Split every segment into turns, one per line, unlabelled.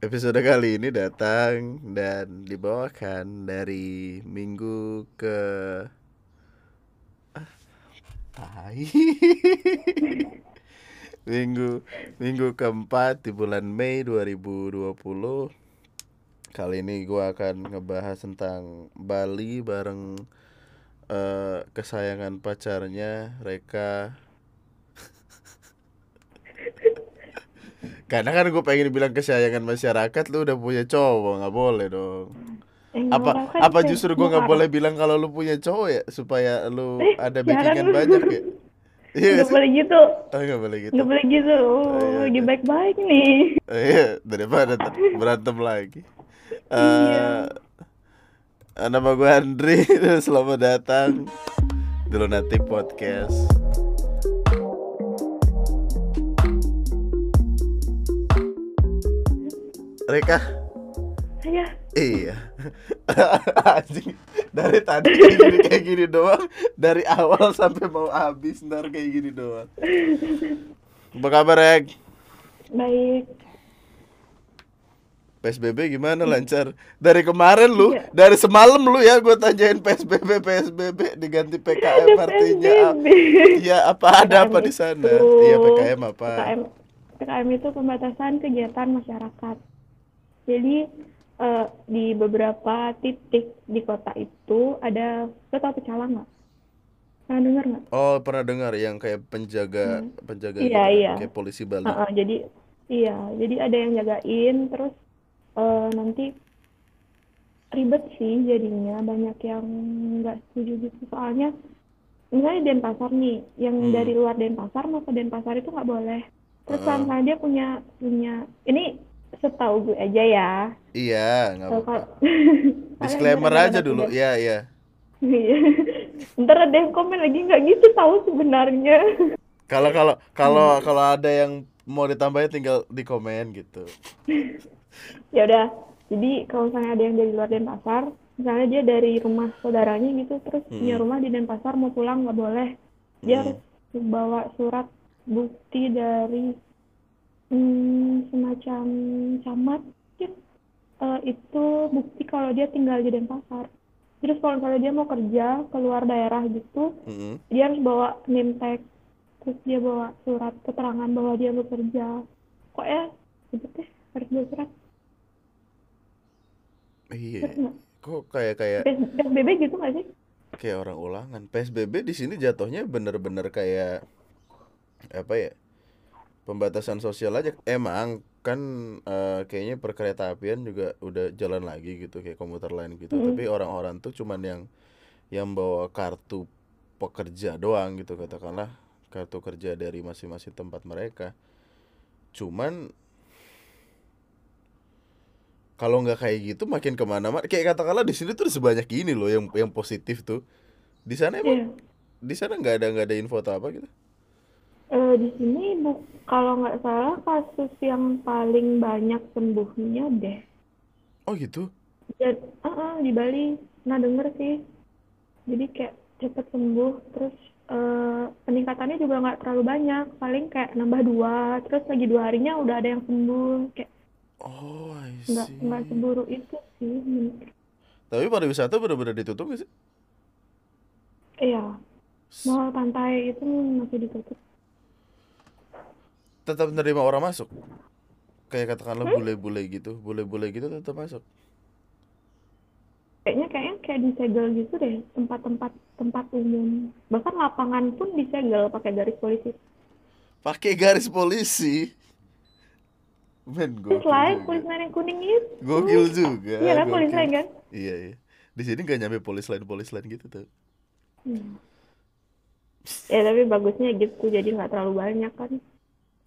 Episode kali ini datang dan dibawakan dari minggu ke ah, minggu minggu keempat di bulan Mei 2020. Kali ini gua akan ngebahas tentang Bali bareng eh, kesayangan pacarnya Reka Karena kan gue pengen bilang kesayangan masyarakat lu udah punya cowok nggak boleh dong.
Eh,
Apa
apa-apa,
apa
kan
justru gue
mau
nggak boleh bilang kalau lu punya cowok ya supaya lu
Eh,
ada backingan banyak ya. Iya sih?
boleh gitu.
Oh nggak boleh gitu.
Nggak boleh gitu.
Oh,
Oh,
iya,
lagi
oke.
baik-baik nih.
Oh, iya daripada berantem lagi.
Iya.
Eh nama gue Andri, selamat datang di Lunatic Podcast. Reka,
Saya
Iya. Anjing. Dari tadi kayak gini kayak gini doang, dari awal sampai mau habis ntar kayak gini doang. Apa kabar, Rek?
baik.
PSBB gimana lancar? Dari kemarin lu,
Iya.
dari semalam lu ya gue tanyain PSBB PSBB diganti PKM artinya apa? Iya, apa ada apa
PKM
di sana? Iya, PKM apa?
PKM, PKM itu pembatasan kegiatan masyarakat. Jadi eh, di beberapa titik di kota itu ada, lo tau pecalang nggak? Pernah dengar nggak?
Oh, pernah dengar yang kayak penjaga penjaga
Iya,
gitu kan?
iya.
kayak polisi Bali.
Heeh, jadi iya, jadi ada yang jagain terus eh, nanti ribet sih jadinya banyak yang nggak setuju gitu soalnya misalnya Denpasar nih yang
Hmm.
dari luar Denpasar mau ke Denpasar itu nggak boleh terus kalau misalnya dia punya punya ini setahu gue aja ya
Iya, nggak apa-apa. Disclaimer aja dulu.
ada-
Iya,
ntar ada yang komen lagi nggak gitu tahu sebenarnya
Kalau kalau kalau
Hmm.
kalau ada yang mau ditambahin tinggal di komen gitu.
ya udah jadi kalau misalnya ada yang dari luar Denpasar misalnya dia dari rumah saudaranya gitu terus punya
Hmm.
rumah di Denpasar mau pulang nggak boleh dia
Hmm.
harus bawa surat bukti dari hmm, semacam camat. Eh, itu bukti kalau dia tinggal di Denpasar terus kalau misalnya dia mau kerja keluar daerah gitu
Mm-mm.
dia harus bawa name tag terus dia bawa surat keterangan bahwa dia bekerja kok ya ribet deh harus bawa surat
Iya. Kok kayak kayak
PS- PSBB gitu nggak sih?
kayak orang ulangan. PSBB di sini jatuhnya bener-bener kayak apa ya? Pembatasan sosial aja. Emang kan eh, kayaknya perkereta apian juga udah jalan lagi gitu kayak komuter lain gitu.
Mm-mm.
Tapi orang-orang tuh cuman yang yang bawa kartu pekerja doang gitu katakanlah kartu kerja dari masing-masing tempat mereka. Cuman kalau nggak kayak gitu makin ke mana-mana kayak katakanlah di sini tuh sebanyak ini loh yang yang positif tuh di sana emang
Iya.
di sana nggak ada nggak ada info atau apa gitu
Eh, di sini bu kalau nggak salah kasus yang paling banyak sembuhnya deh.
oh gitu
Dan ah, ah, di Bali pernah denger sih. Jadi kayak cepet sembuh terus eh, peningkatannya juga nggak terlalu banyak, paling kayak nambah dua, terus lagi dua harinya udah ada yang sembuh, kayak
oh I
nggak
see
nggak seburuk itu sih.
tapi pariwisata benar-benar ditutup nggak sih
Iya, mall pantai itu masih ditutup.
Tetap menerima orang masuk kayak katakanlah bule-bule gitu bule-bule gitu tetap masuk
Kayaknya kayaknya kayak disegel gitu deh tempat-tempat tempat umum. Bahkan lapangan pun disegel pakai garis polisi.
pakai garis polisi men
Terus
gokil
lain
juga
polis lain yang kuning itu.
gokil juga
Iya kan polis lain kan?
iya iya di sini nggak nyampe polis lain polis lain gitu tuh
Hmm. Ya tapi bagusnya gitu jadi nggak terlalu banyak kan.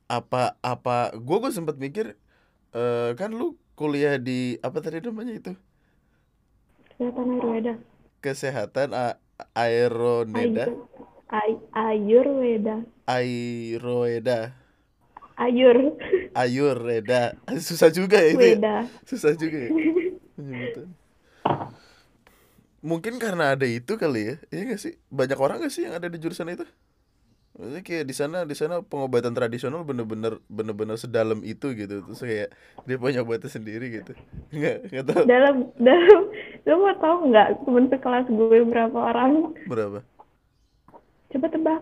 Apa apa gua gua sempat mikir eh kan lu kuliah di apa tadi namanya itu?
Kesehatan Ayurveda.
kesehatan a- aeroneda
ay, Ayurveda.
airoeda
Ayur.
ayurveda. Susah juga ya itu ya? Susah juga ya mungkin karena ada itu kali ya. Iya gak sih? Banyak orang gak sih yang ada di jurusan itu Maksudnya kayak di sana di sana pengobatan tradisional bener-bener bener-bener sedalam itu gitu. Terus kayak dia punya obatnya sendiri gitu. Nggak nggak tahu.
Dalam dalam lu mau tau nggak temen sekelas gue berapa orang?
Berapa?
Coba tebak.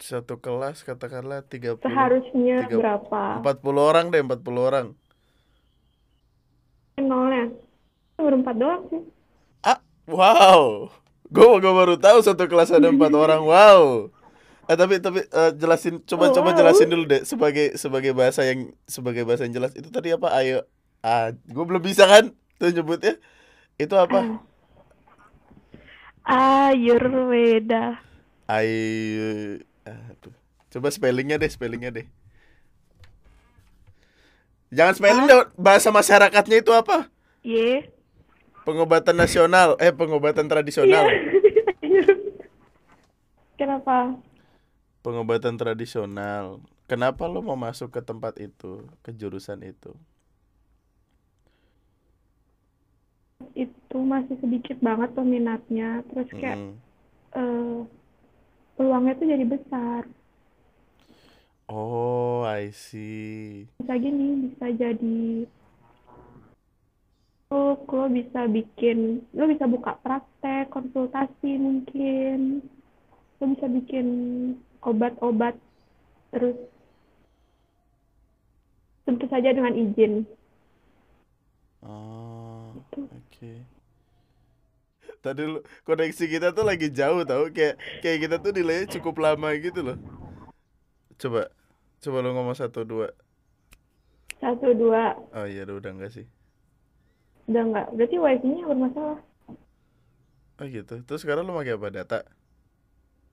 Satu kelas katakanlah 30
seharusnya
tiga-
berapa?
40 orang deh 40 orang.
Nolnya. Baru empat doang sih.
Ah wow gue gue baru tahu satu kelas ada empat orang wow. Eh tapi tapi eh, jelasin coba coba
Wow.
jelasin dulu deh sebagai sebagai bahasa yang sebagai bahasa yang jelas itu tadi apa? Ayo ah gue belum bisa kan tuh nyebutnya. Itu apa?
Ayurveda.
Ayo aduh. Coba spellingnya deh spellingnya deh. Jangan spelling deh bahasa masyarakatnya itu apa?
Y
pengobatan nasional eh pengobatan tradisional
kenapa
pengobatan tradisional. Kenapa lo mau masuk ke tempat itu, ke jurusan itu?
itu masih sedikit banget peminatnya terus kayak
Mm.
eh, peluangnya tuh jadi besar
Oh, I see.
bisa gini bisa jadi lo lo bisa bikin lo bisa buka praktek konsultasi mungkin lo bisa bikin obat-obat terus tentu saja dengan izin
Oh,
Gitu.
oke. Tadi lu, koneksi kita tuh lagi jauh tau kayak kayak kita tuh nilainya cukup lama gitu loh. Coba, coba lo ngomong satu dua.
satu dua
Oh iya, udah enggak sih?
Udah nggak berarti wifi-nya bermasalah
Oh gitu. Terus sekarang lo pakai apa data?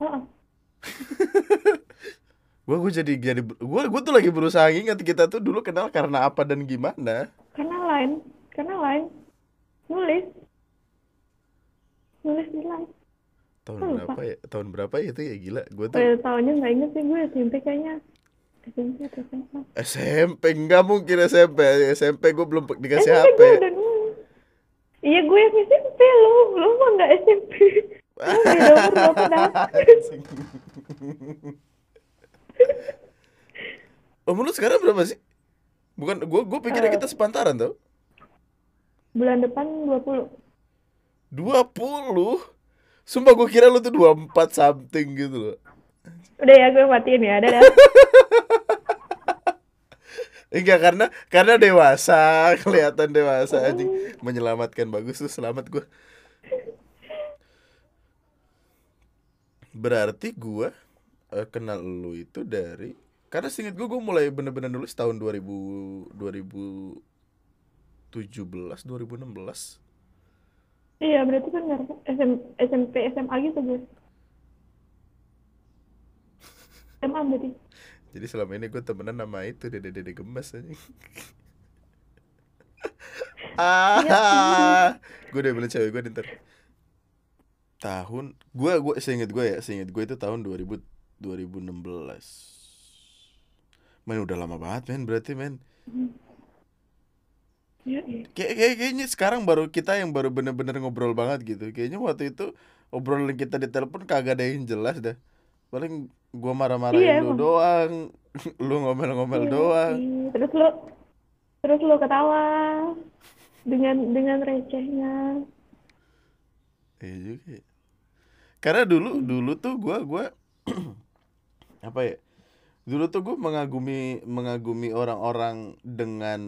oh,
Gua gua jadi jadi gua gua tuh lagi berusaha ingat kita tuh dulu kenal karena apa dan gimana.
karena lain karena lain nulis nulis di lain
Tahun
Oh,
berapa ya? Tahun berapa ya itu ya gila. Gua tuh
Pada tahunnya nggak inget sih gue SMP kayaknya SMP atau SMA
SMP enggak mungkin SMP. SMP gue belum dikasih
SMP
HP.
gue udah nulis iya gue yang SMP lo lo mah nggak SMP lo beda umur berapa
lu sekarang berapa sih? Bukan gua gua pikirnya
Eh.
kita sepantaran tau.
bulan depan 20
20. Sumpah gua kira lu tuh 24 something gitu loh.
udah ya gue matiin ya dadah
Enggak karena karena dewasa, kelihatan dewasa anjing. Menyelamatkan bagus tuh selamat gua. Berarti gua eh, kenal lu itu dari karena singkat gua gua mulai bener-bener nulis tahun 2000 2017 2016.
iya berarti kan SM, SMP SMA gitu gue SMA berarti
Jadi selama ini gue temenan sama itu dede dede gemes aja. ah, gue udah bilang cewek gue ntar. Tahun, gue gue seinget gue ya, seinget gue itu tahun 2000 2016. Men udah lama banget men, berarti men.
iya iya
Kayak, kayak kayaknya sekarang baru kita yang baru bener-bener ngobrol banget gitu. Kayaknya waktu itu obrolan kita di telepon kagak ada yang jelas dah. Paling gua marah-marahin
Iya,
lu
emang.
doang, lu ngomel-ngomel
Iya,
doang.
iya. terus lo terus lo ketawa dengan dengan recehnya
Iya juga. ya. Karena dulu dulu tuh gua gua apa ya? Dulu tuh gue mengagumi mengagumi orang-orang dengan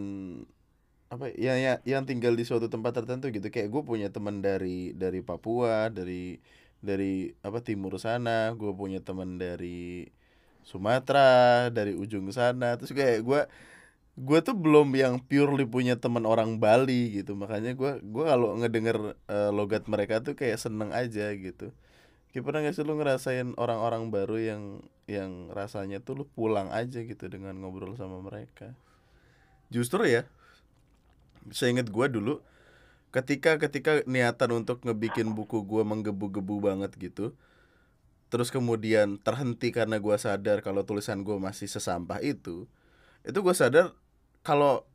apa ya, ya yang tinggal di suatu tempat tertentu gitu. Kayak gue punya teman dari dari Papua, dari dari apa timur sana, gue punya teman dari Sumatera, dari ujung sana. Terus kayak gue gue tuh belum yang purely punya teman orang Bali gitu makanya gue gue kalau ngedenger eh, logat mereka tuh kayak seneng aja gitu Kayak pernah gak sih lu ngerasain orang-orang baru yang yang rasanya tuh lu pulang aja gitu dengan ngobrol sama mereka justru ya saya inget gue dulu ketika ketika niatan untuk ngebikin buku gue menggebu-gebu banget gitu terus kemudian terhenti karena gue sadar kalau tulisan gue masih sesampah itu itu gue sadar kalau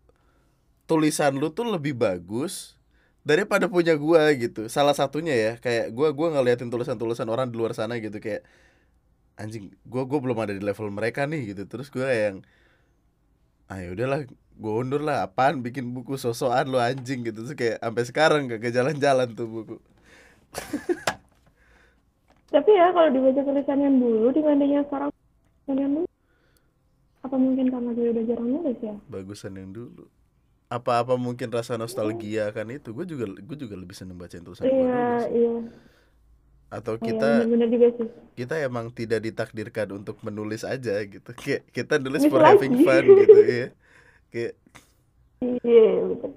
tulisan lu tuh lebih bagus daripada punya gua gitu. Salah satunya ya kayak gua gua ngeliatin tulisan-tulisan orang di luar sana gitu kayak anjing gua gua belum ada di level mereka nih gitu. Terus gua yang ah ya udahlah gua undur lah apaan bikin buku sosokan lo anjing gitu terus kayak sampai sekarang gak ke jalan-jalan tuh buku
Tapi ya kalau dibaca tulisan yang dulu dibanding yang sekarang yang dulu. Apa mungkin karena dia udah jarang nulis ya?
bagusan yang dulu apa-apa mungkin rasa nostalgia kan itu gue juga gue juga lebih seneng bacain tulisan
Iya, iya.
Atau
Iya,
kita
juga sih.
kita emang tidak ditakdirkan untuk menulis aja gitu kayak kita nulis for having fun gitu ya kayak
Iya, betul.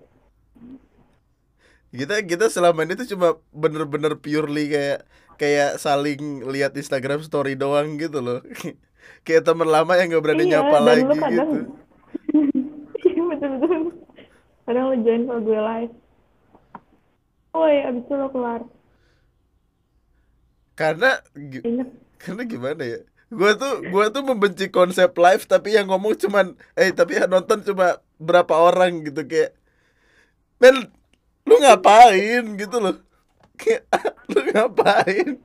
kita kita selama ini tuh cuma bener-bener purely kayak kayak saling lihat Instagram story doang gitu loh kayak teman lama yang nggak berani
Iya,
nyapa
dan
lagi
kadang
gitu
Iya, betul-betul. Kadang lu join kalau gue live. Oh iya, abis itu lo keluar.
Karena karena gimana ya? Gua tuh gua tuh membenci konsep live tapi yang ngomong cuman eh tapi yang nonton cuma berapa orang gitu kayak men lu ngapain? gitu loh. Kayak lu ngapain?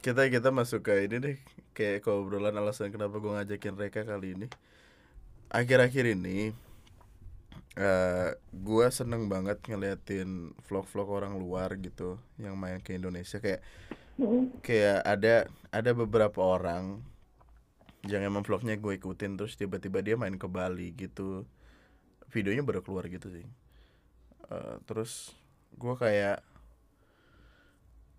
Kita kita masuk ke ini deh kayak ke obrolan alasan kenapa gua ngajakin mereka kali ini. Akhir-akhir ini eh gua seneng banget ngeliatin vlog-vlog orang luar gitu yang main ke Indonesia. Kayak
Mm-mm.
kayak ada ada beberapa orang yang emang vlognya gue ikutin terus tiba-tiba dia main ke Bali gitu. Videonya baru keluar gitu sih. Eh, terus gue kayak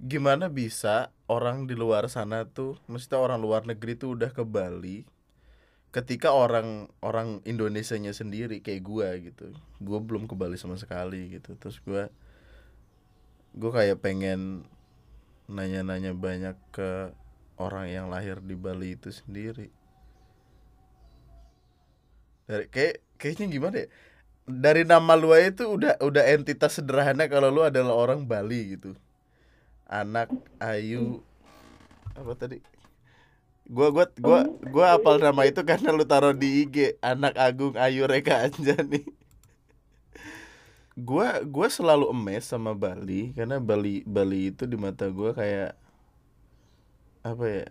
gimana bisa orang di luar sana tuh maksudnya orang luar negeri tuh udah ke Bali ketika orang orang Indonesianya sendiri kayak gue gitu gue belum ke Bali sama sekali gitu. Terus gue gue kayak pengen nanya-nanya banyak ke orang yang lahir di Bali itu sendiri. Dari kayak kayaknya gimana ya? Dari nama lu aja itu udah udah entitas sederhana kalau lu adalah orang Bali gitu. Anak Ayu apa tadi gua gua gua gua apal nama itu karena lu taruh di IG anak Agung Ayu Reka Anjani. Gua gua selalu emes sama Bali karena Bali Bali itu di mata gua kayak apa ya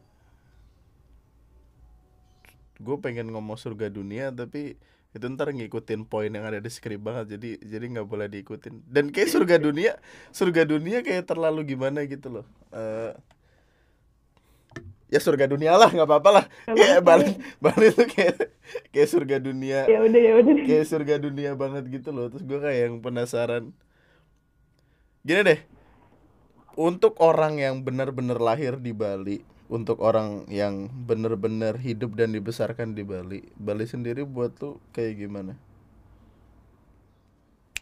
gue pengen ngomong surga dunia tapi itu ntar ngikutin poin yang ada di skrip banget jadi jadi nggak boleh diikutin. Dan kayak surga dunia surga dunia kayak terlalu gimana gitu loh. Eh, ya surga dunia lah nggak apa-apa lah. Kayak
apa-apa.
Bali Bali tuh kayak kayak surga dunia.
Ya udah, ya udah.
kayak surga dunia banget gitu loh. Terus gue kayak yang penasaran. Gini deh. Untuk orang yang benar-benar lahir di Bali untuk orang yang benar-benar hidup dan dibesarkan di Bali Bali sendiri buat lu kayak gimana?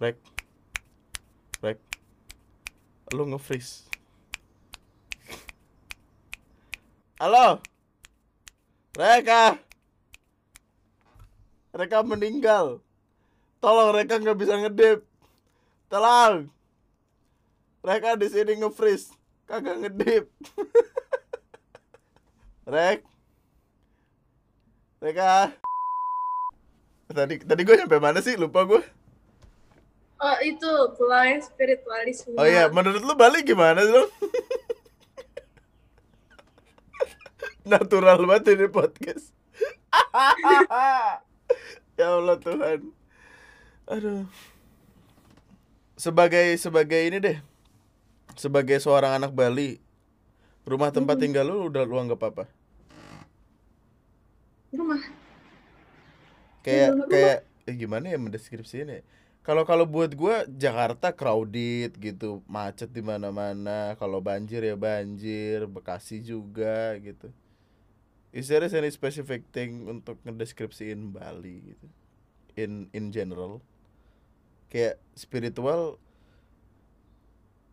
Rek. Rek. Lu nge-freeze halo. Reka. Reka meninggal. Tolong Reka nggak bisa ngedip. Tolong. Reka di sini nge-freeze. Kagak ngedip. Rek. Reka. Tadi tadi gue nyampe mana sih? Lupa gue
Oh itu pulangnya spiritualisme.
oh iya menurut lu Bali gimana sih natural banget ini podcast. Ya Allah Tuhan. Aduh. Sebagai sebagai ini deh. Sebagai seorang anak Bali rumah tempat tinggal lu udah lu anggap apa?
Rumah.
kayak
rumah.
kayak eh, gimana ya mendeskripsinya ya? kalau kalau buat gua Jakarta crowded gitu. Macet di mana-mana. Kalau banjir ya banjir. Bekasi juga gitu is there any specific thing untuk ngedeskripsiin Bali gitu? In in general? Kayak spiritual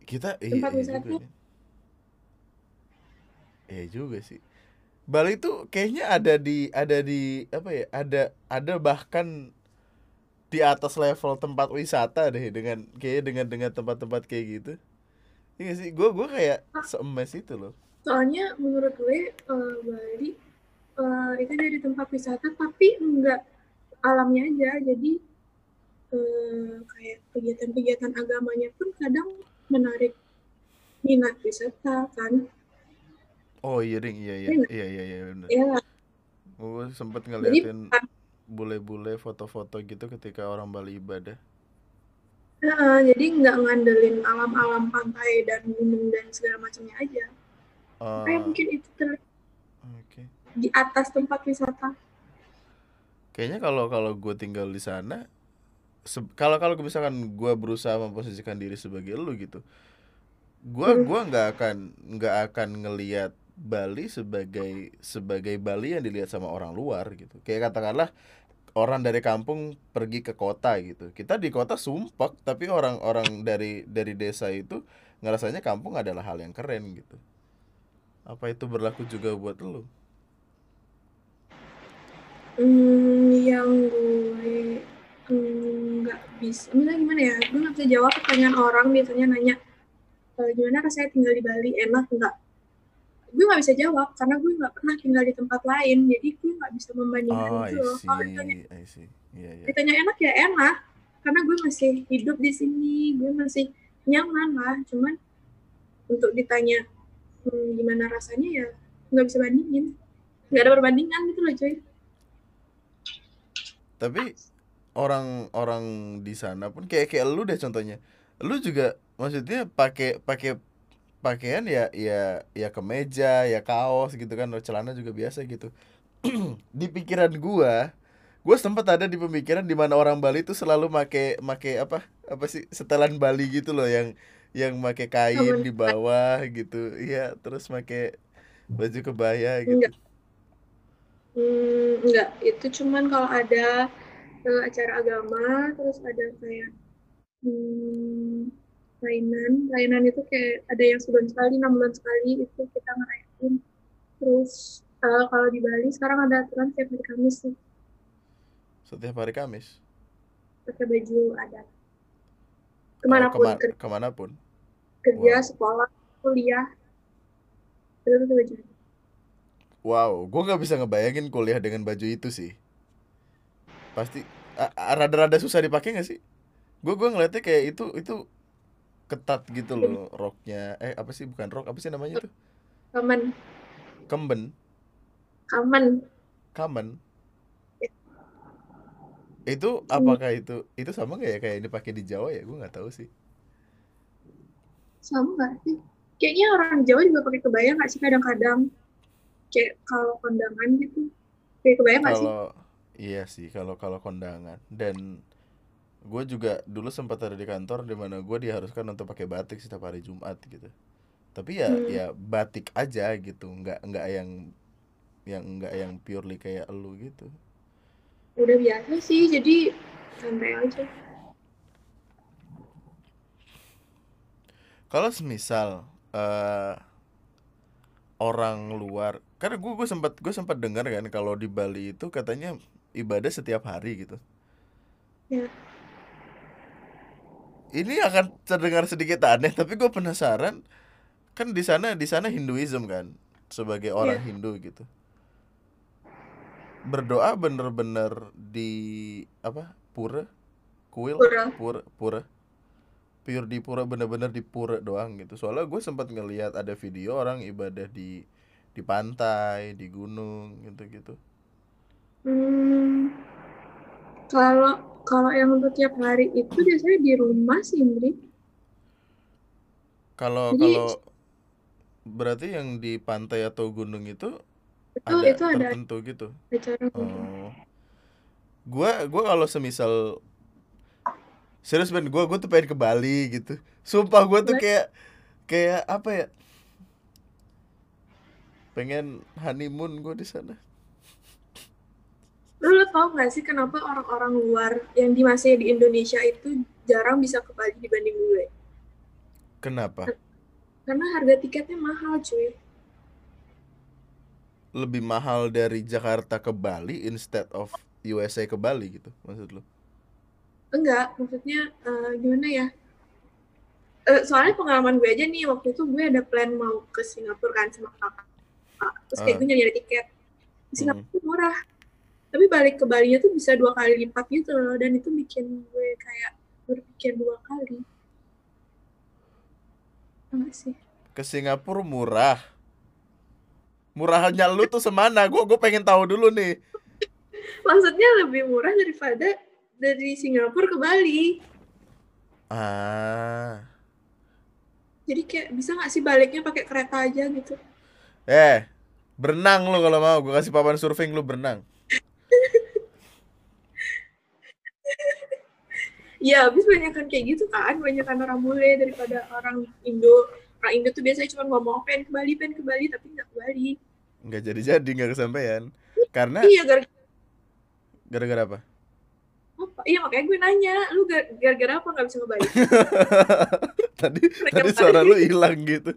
kita iya,
Tempat
iya
wisata.
juga nih. Iya juga sih. Bali tuh kayaknya ada di ada di apa ya ada ada bahkan di atas level tempat wisata deh dengan kayak dengan dengan tempat-tempat kayak gitu. Iya sih? Gue gue kayak seemes itu loh.
Soalnya menurut gue eh, Bali eh, itu jadi tempat wisata tapi enggak alamnya aja. Jadi eh, kayak kegiatan-kegiatan agamanya pun kadang menarik minat wisata kan.
Oh iya ding, iya iya
Iya
iya iya iya bener.
Ya,
Gue sempet ngeliatin bule-bule foto-foto gitu ketika orang Bali ibadah.
Heeh, jadi nggak ngandelin alam-alam pantai dan gunung dan segala macamnya aja. Kayak
Oh,
mungkin itu terlihat. Di atas tempat wisata.
Kayaknya kalau kalau gue tinggal di sana, kalau kalau misalkan gue berusaha memposisikan diri sebagai lu gitu, gua
Hmm.
gua nggak akan nggak akan ngelihat Bali sebagai sebagai Bali yang dilihat sama orang luar gitu. Kayak katakanlah orang dari kampung pergi ke kota gitu. Kita di kota sumpek, tapi orang-orang dari dari desa itu ngerasanya kampung adalah hal yang keren gitu. Apa itu berlaku juga buat lu?
Hmm, yang gue hmm, nggak bisa, misalnya gimana ya? Gue nggak bisa jawab pertanyaan orang biasanya nanya e, gimana rasanya tinggal di Bali, enak nggak? Gue nggak bisa jawab karena gue nggak pernah tinggal di tempat lain, jadi gue nggak bisa membandingkan
Oh,
gitu
I
loh. Kalau ditanya.
Iya, iya.
ditanya enak ya enak, karena gue masih hidup di sini, gue masih nyaman lah. Cuman untuk ditanya hmm, gimana rasanya ya nggak bisa bandingin, nggak ada perbandingan gitu loh cuy.
Tapi orang-orang di sana pun kayak kayak lu deh contohnya. Lu juga maksudnya pakai pakai pakaian ya ya ya kemeja, ya kaos gitu kan, celana juga biasa gitu. Di pikiran gua, gua sempat ada di pemikiran di mana orang Bali itu selalu make make apa? Apa sih? Setelan Bali gitu loh yang yang make kain di bawah gitu. Iya, terus make baju kebaya gitu.
Enggak. Hmm, enggak, itu cuman kalau ada eh, acara agama, terus ada kayak hmm, lainan. Lainan itu kayak ada yang sebulan sekali, enam bulan sekali, itu kita ngerayain. Terus eh, kalau di Bali sekarang ada aturan setiap hari Kamis nih,
Setiap hari Kamis.
pakai baju adat.
Oh,
Ke mana pun,
kema
ker-
ke mana pun.
kerja,
Wow.
sekolah, kuliah, itu pakai baju adat.
Wow, gue nggak bisa ngebayangin kuliah dengan baju itu sih. Pasti rada-rada susah dipakai nggak sih? Gue gue ngeliatnya kayak itu itu ketat gitu loh roknya. Eh apa sih bukan rok apa sih namanya itu?
Kaman,
Kemben,
kaman.
kamen. Itu apakah itu itu sama nggak ya kayak dipakai di Jawa ya? Gue nggak tahu sih.
Sama nggak sih? Kayaknya orang Jawa juga pakai kebaya nggak sih kadang-kadang? Kayak kalau kondangan gitu. Kayak kebaya nggak sih?
Iya sih kalau kalau kondangan dan gue juga dulu sempat ada di kantor di mana gue diharuskan untuk pakai batik setiap hari Jumat gitu. Tapi ya
Hmm.
ya batik aja gitu, nggak nggak yang yang nggak yang purely kayak elu gitu.
Udah biasa sih, jadi santai aja.
Kalau semisal eh orang luar, karena gue gue sempat gue sempat dengar kan kalau di Bali itu katanya ibadah setiap hari gitu.
Ya,
Ini akan terdengar sedikit aneh, tapi gue penasaran kan di sana di sana Hinduism kan sebagai orang
ya.
Hindu gitu. Berdoa bener-bener di apa? Pura, kuil,
Pura.
pura, pura. Pure di pura bener-bener di pura doang gitu. Soalnya gue sempat ngelihat ada video orang ibadah di di pantai, di gunung gitu-gitu.
Hmm, kalau kalau yang untuk tiap hari itu biasanya di rumah sih, Indri.
Kalau
Jadi
kalau berarti yang di pantai atau gunung itu
itu
ada
itu ada
tertentu gitu.
acara gitu.
Oh. Gua gua kalau semisal serius Ben, gua gua tuh pengen ke Bali gitu. Sumpah gua tuh kayak kayak apa ya? Pengen honeymoon gua di sana.
Lu, lu tau gak sih kenapa orang-orang luar yang di masih di Indonesia itu jarang bisa ke Bali dibanding gue?
Kenapa?
Karena harga tiketnya mahal, cuy.
Lebih mahal dari Jakarta ke Bali instead of USA ke Bali gitu maksud lu?
Enggak, maksudnya eh, gimana ya? Eh, soalnya pengalaman gue aja nih, waktu itu gue ada plan mau ke Singapura kan sama kakak. Terus kayak
Ah.
gue nyari tiket. Di
Hmm.
Singapura murah. tapi balik ke Bali tuh bisa dua kali lipat gitu loh dan itu bikin gue kayak berpikir dua kali enggak sih
ke Singapura murah murahnya lu tuh semana gue gue pengen tahu dulu nih
maksudnya lebih murah daripada dari Singapura ke Bali.
Ah.
Jadi kayak bisa nggak sih baliknya pakai kereta aja gitu?
Eh berenang lu kalau mau. Gue kasih papan surfing lu berenang.
Iya, habis banyak kan kayak gitu kan, banyak kan orang bule daripada orang Indo. Orang Indo tuh biasanya cuma ngomong pengen ke Bali, pengen ke Bali, tapi nggak ke Bali.
nggak jadi jadi nggak kesampaian. Karena
Iya, gara-
gara-gara apa
apa? Iya makanya gue nanya, lu gar- gara-gara apa nggak bisa Bali?
tadi tadi suara lu hilang gitu.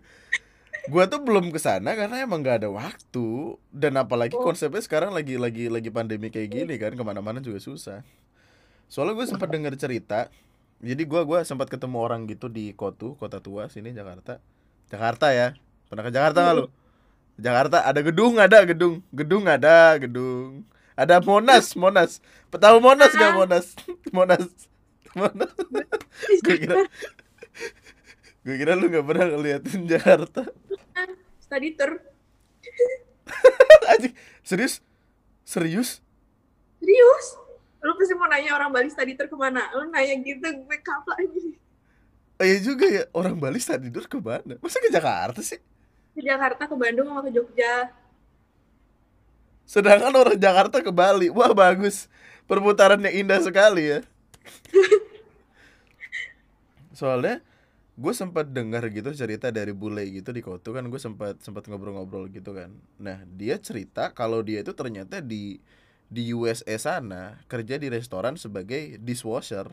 Gua tuh belum ke sana karena emang nggak ada waktu. Dan apalagi
Oh.
konsepnya sekarang lagi lagi lagi pandemi kayak gini kan ke mana-mana juga susah. Soalnya gue sempat dengar cerita jadi gua gua sempat ketemu orang gitu di Kotu kota tua sini Jakarta. Jakarta ya? Pernah ke Jakarta nggak lu? Jakarta ada gedung ada gedung. Gedung ada gedung ada Monas Monas. Tahu Monas gak Monas? Monas. Monas. Gue kira gue kira lu nggak pernah ngeliatin Jakarta.
Study tour.
Anjing, serius? Serius?
Serius? Lu pasti mau nanya orang Bali study tour ke mana? Lu nanya gitu, gue kapal aja.
oh, iya juga ya. Orang Bali saat tidur ke mana masa ke Jakarta sih?
Ke Jakarta, ke Bandung, sama ke Jogja.
Sedangkan orang Jakarta ke Bali. Wah bagus. Perputarannya indah sekali ya. Soalnya gue sempat dengar gitu cerita dari bule gitu di Kotu kan. Gue sempat sempat ngobrol-ngobrol gitu kan. Nah dia cerita kalau dia itu ternyata di di USA sana kerja di restoran sebagai dishwasher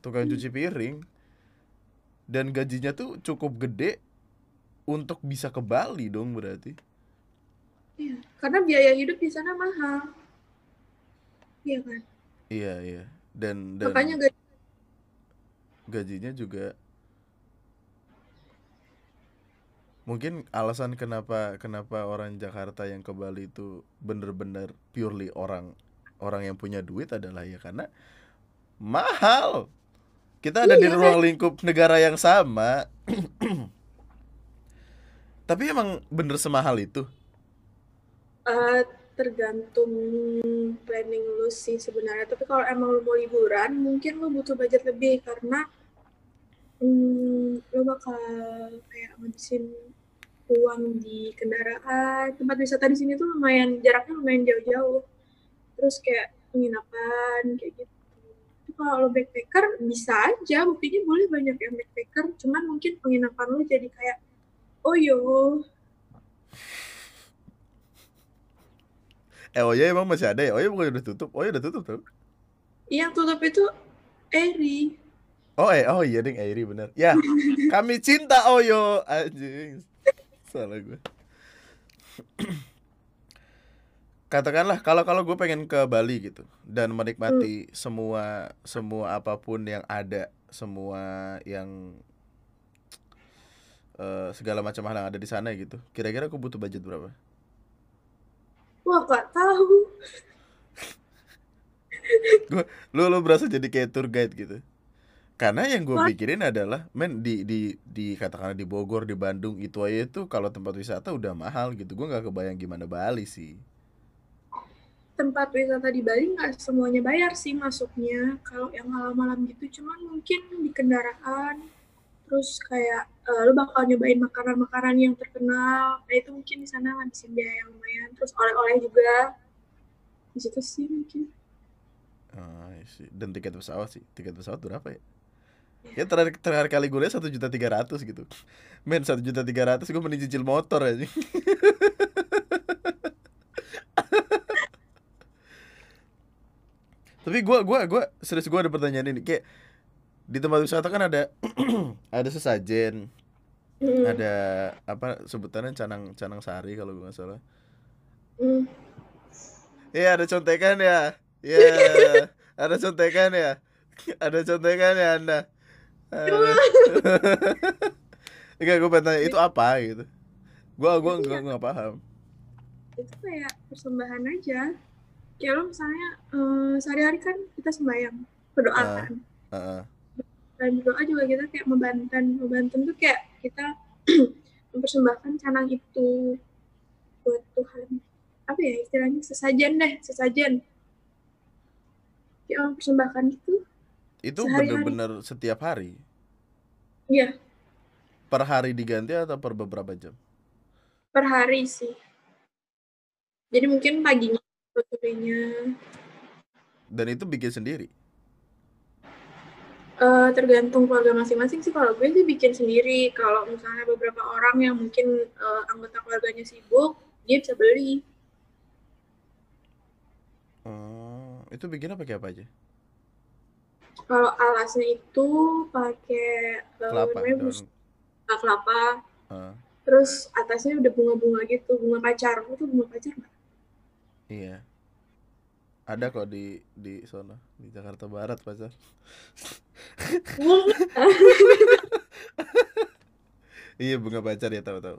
tukang cuci piring. Dan gajinya tuh cukup gede untuk bisa ke Bali dong berarti
Iya, karena biaya hidup di sana mahal. Iya kan?
iya iya dan dan
Makanya gaji
gajinya juga mungkin alasan kenapa kenapa orang Jakarta yang ke Bali itu bener-bener purely orang orang yang punya duit adalah ya karena mahal kita ada di
Iya.
ruang lingkup negara yang sama tapi emang bener semahal itu
eh, tergantung planning lu sih sebenarnya. Tapi kalau emang lu mau liburan, mungkin lu butuh budget lebih karena hmm, lu bakal kayak ngabisin uang di kendaraan. Tempat wisata di sini tuh lumayan jaraknya lumayan jauh-jauh. Terus kayak penginapan kayak gitu. Kalau backpacker bisa aja, buktinya boleh banyak yang backpacker. Cuman mungkin penginapan lu jadi kayak oh yo
eh Oya emang masih ada ya? Oya bukan udah tutup? Oya udah tutup tuh.
Yang tutup itu Eri.
Oh eh oh iya ding Airi bener. Ya kami cinta Oyo Anjing. Salah gue Katakanlah kalau kalau gue pengen ke Bali gitu dan menikmati semua semua apa pun yang ada semua yang eh, segala macam hal yang ada di sana gitu kira-kira aku butuh budget berapa?
Wah, gak tahu.
Lu lu berasa jadi kayak tour guide gitu karena yang gue pikirin adalah men di di di katakanlah di Bogor di Bandung itu aja tuh kalau tempat wisata udah mahal gitu gue nggak kebayang gimana Bali sih
Tempat wisata di Bali nggak semuanya bayar sih masuknya. Kalau yang malam-malam gitu, cuman mungkin di kendaraan. Terus kayak eh, lu bakal nyobain makanan-makanan yang terkenal. Nah itu mungkin di sana ngabisin biaya yang lumayan. Terus oleh-oleh juga. Di situ sih mungkin.
Ah, see. dan tiket pesawat sih tiket pesawat berapa ya ya terakhir terakhir kali gue lihat satu juta tiga ratus gitu men satu juta tiga ratus gue mending cicil motor aja tapi gue gua gua serius gue ada pertanyaan ini kayak di tempat wisata kan ada ada sesajen
Hmm,
ada apa sebutannya canang canang sari kalau gue nggak salah
hmm.
Iya ada contekan ya Iya ada contekan ya ada contekan ya anda Ada. Enggak gue pengen tanya itu apa gitu Gua gua
Itu
gua
ya.
nggak paham
Itu kayak persembahan aja. kayak lo misalnya eh, sehari-hari kan kita sembahyang berdoa
Ah.
kan
Heeh.
Dan berdoa juga kita kayak membantan membantan tuh kayak kita mempersembahkan canang itu buat Tuhan. Apa ya istilahnya? Sesajen deh sesajen. Kayak mempersembahkan itu
Itu bener-bener setiap hari.
ya
Per hari diganti atau per beberapa jam?
per hari sih. Jadi mungkin paginya sorenya
Dan itu bikin sendiri.
Eh, tergantung keluarga masing-masing sih. Kalau gue sih bikin sendiri. Kalau misalnya beberapa orang yang mungkin eh, anggota keluarganya sibuk dia bisa beli.
Oh, itu bikinnya pakai apa aja?
kalau alasnya itu pakai eh,
Kelapa.
namanya
daun-
bus kelapa.
Ah,
terus atasnya udah bunga-bunga gitu. Bunga pacar. Itu bunga pacar nggak?
Iya. Ada kok di di sono, di Jakarta Barat pacar. Iya, bunga pacar ya tahu-tahu.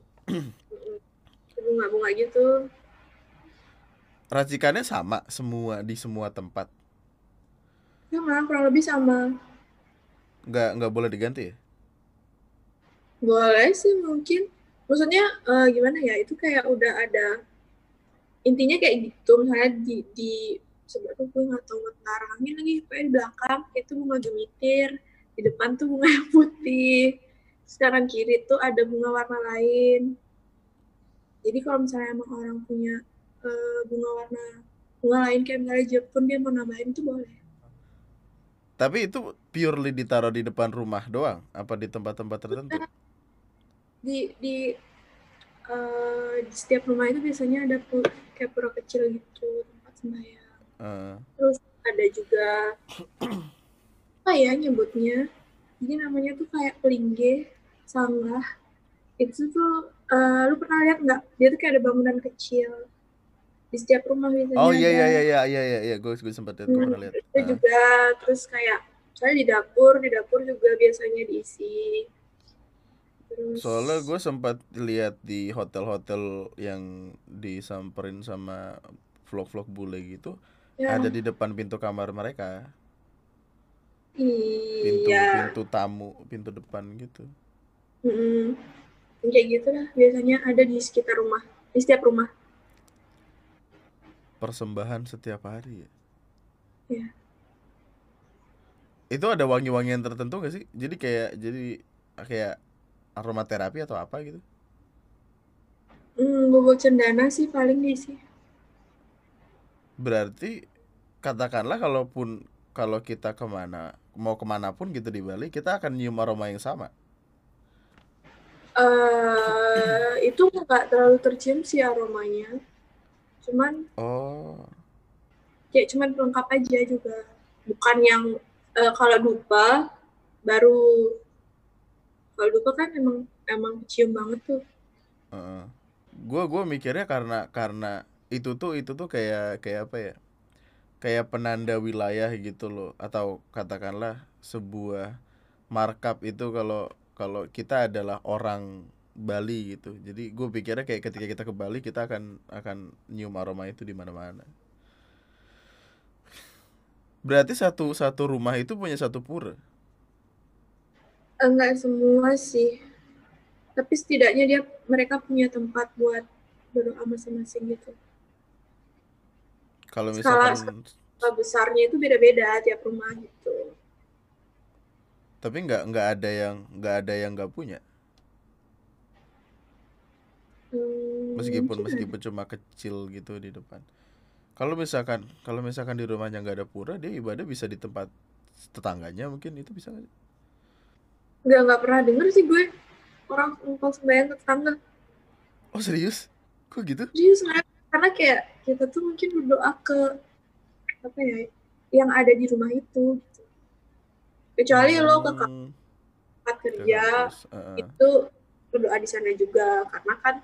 bunga-bunga gitu
Racikannya sama semua di semua tempat.
sama kurang lebih sama
Nggak nggak boleh diganti ya?
boleh sih mungkin maksudnya eh, gimana ya itu kayak udah ada intinya kayak gitu misalnya di di sebelah tuh gue nggak tahu ngetarangin lagi kayak di belakang itu bunga gemitir di depan tuh bunga yang putih sekarang kiri tuh ada bunga warna lain. Jadi kalau misalnya emang orang punya eh, bunga warna bunga lain kayak misalnya Jepun dia mau nambahin tuh boleh.
Tapi itu purely ditaruh di depan rumah doang, apa di tempat-tempat tertentu?
di di di setiap rumah itu biasanya ada pu- kayak pura kecil gitu tempat sembahyang Terus ada juga apa ya nyebutnya? Jadi namanya tuh kayak pelingge sanggah itu tuh eh, lu pernah lihat nggak? Dia tuh kayak ada bangunan kecil. Di setiap rumah biasanya
Oh iya iya iya iya iya iya, iya. gue gue sempat lihat, gue
Hmm,
pernah lihat.
itu
Ah.
juga. Terus kayak saya di dapur di dapur juga biasanya diisi. Terus
Soalnya gue sempat lihat di hotel-hotel yang disamperin sama vlog-vlog bule gitu,
ya
ada di depan pintu kamar mereka, pintu
iya
pintu tamu, pintu depan gitu.
Mm-mm. Kayak gitu lah, biasanya ada di sekitar rumah, di setiap rumah.
Persembahan setiap hari ya.
Ya.
Itu ada wangi-wangian tertentu gak sih? Jadi kayak jadi kayak aromaterapi atau apa gitu?
Hmm, bubuk cendana sih paling diisi.
Berarti katakanlah kalaupun kalau kita ke mana mau ke mana pun gitu di Bali kita akan nyium aroma yang sama.
eh itu nggak terlalu tercium sih aromanya. Cuman
Oh,
kayak cuman pelengkap aja juga. Bukan yang eh, kalau dupa baru kalau dupa kan emang emang cium banget tuh.
Gua gua mikirnya karena karena itu tuh itu tuh kayak kayak apa ya? Kayak penanda wilayah gitu loh atau katakanlah sebuah markup itu kalau kalau kita adalah orang Bali gitu. Jadi gue pikirnya kayak ketika kita ke Bali kita akan akan nyium aroma itu di mana-mana. Berarti satu satu rumah itu punya satu pura.
Enggak semua sih. Tapi setidaknya dia mereka punya tempat buat berdoa masing-masing gitu.
Kalau
Skala
misalkan
skala besarnya itu beda-beda tiap rumah gitu.
tapi nggak nggak ada yang nggak ada yang nggak punya.
Hmm,
Meskipun meskipun cuma kecil gitu di depan. Kalau misalkan kalau misalkan di rumahnya nggak ada pura, dia ibadah bisa di tempat tetangganya mungkin itu bisa nggak?
Nggak nggak pernah denger sih gue orang numpang sembahyang ke tetangga.
Oh serius? Kok gitu?
Serius nggak? Karena kayak kita tuh mungkin berdoa ke apa ya yang ada di rumah itu. gitu. Kecuali lo ke
Hmm,
tempat
ke
kerja.
Heeh.
itu berdoa di sana juga karena kan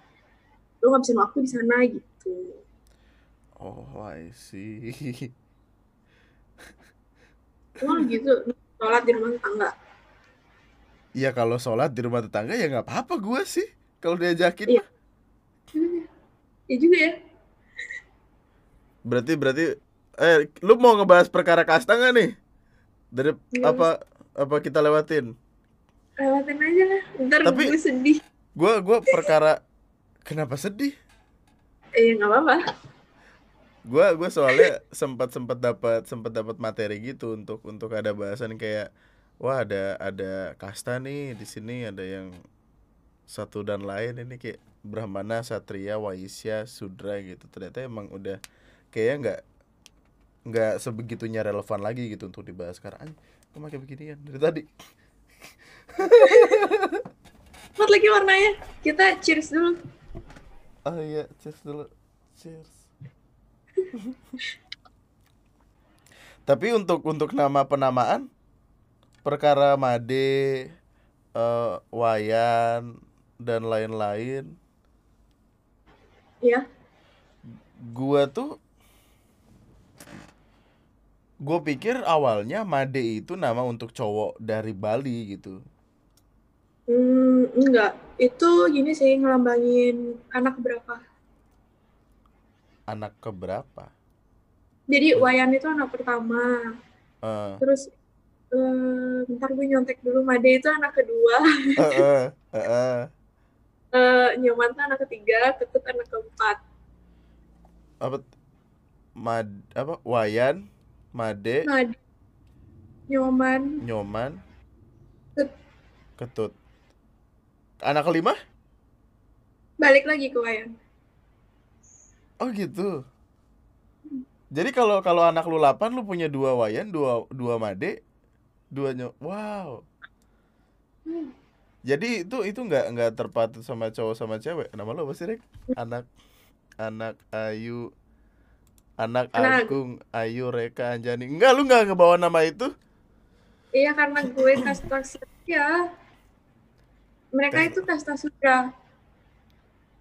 lo ngabisin waktu di sana gitu.
Oh, I see.
Emang gitu sholat di rumah tetangga.
Ya kalau sholat di rumah tetangga ya nggak apa-apa gue sih. Kalau diajakin
Iya.
mah.
Ya juga ya.
Berarti berarti eh lu mau ngebahas perkara kasta nggak nih? Dari
Nggak
apa apa kita lewatin?
lewatin aja lah ntar
Tapi-
gue sedih
Gua gua perkara kenapa sedih?
eh nggak apa-apa
Gua gua soalnya sempat sempat dapat sempat dapat materi gitu untuk untuk ada bahasan kayak wah ada ada kasta nih di sini ada yang satu dan lain ini kayak Brahmana, Satria, Waisya, Sudra gitu. Ternyata emang udah kayaknya nggak nggak sebegitunya relevan lagi gitu untuk dibahas sekarang. Kok pakai beginian dari tadi?
Mat lagi warnanya kita cheers dulu
Oh iya, cheers dulu. Cheers. Tapi untuk untuk nama penamaan perkara Made, eh, Wayan dan lain-lain,
ya
gua tuh gue pikir awalnya Made itu nama untuk cowok dari Bali gitu.
hmm, enggak. Itu gini sih ngelambangin anak berapa
Anak keberapa?
jadi Wayan itu anak pertama.
Eh,
terus eh bentar gue nyontek dulu. Made itu anak kedua.
Eh, eh, eh, eh.
eh Nyoman tuh anak ketiga Ketut anak keempat.
Apa mad apa Wayan Made.
Made. Nyoman.
Nyoman.
Ketut.
Ketut. Anak kelima?
Balik lagi ke Wayan
oh gitu. Jadi kalau kalau anak lu 8 lu punya dua Wayan dua dua Made dua nyo wow.
Hmm.
jadi itu itu nggak nggak terpaut sama cowok sama cewek? Nama lu apa sih Rek? Anak anak Ayu anak
Anak.
Agung Ayu Reka Anjani. Enggak lu nggak ngebawa nama itu?
Iya karena gue kasta ya mereka itu kasta sutra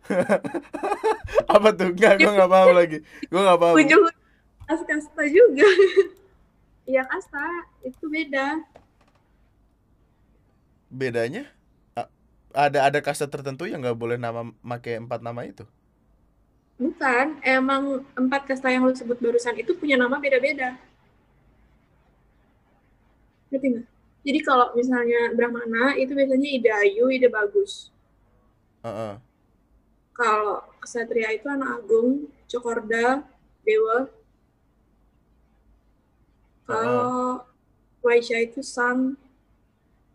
apa tuh? Enggak gua nggak paham lagi. Gua nggak paham.
Ujung kasta kasta juga. Iya kasta. Itu beda.
Bedanya? A- ada ada kasta tertentu yang nggak boleh nama make empat nama itu
bukan emang empat kasta yang lu sebut barusan itu punya nama beda-beda. Ngerti nggak? Jadi kalau misalnya Brahmana itu biasanya ide Ayu ide bagus.
Heeh.
kalau Ksatria itu anak Agung Cokorda Dewa. Kalau Waisya itu Sang.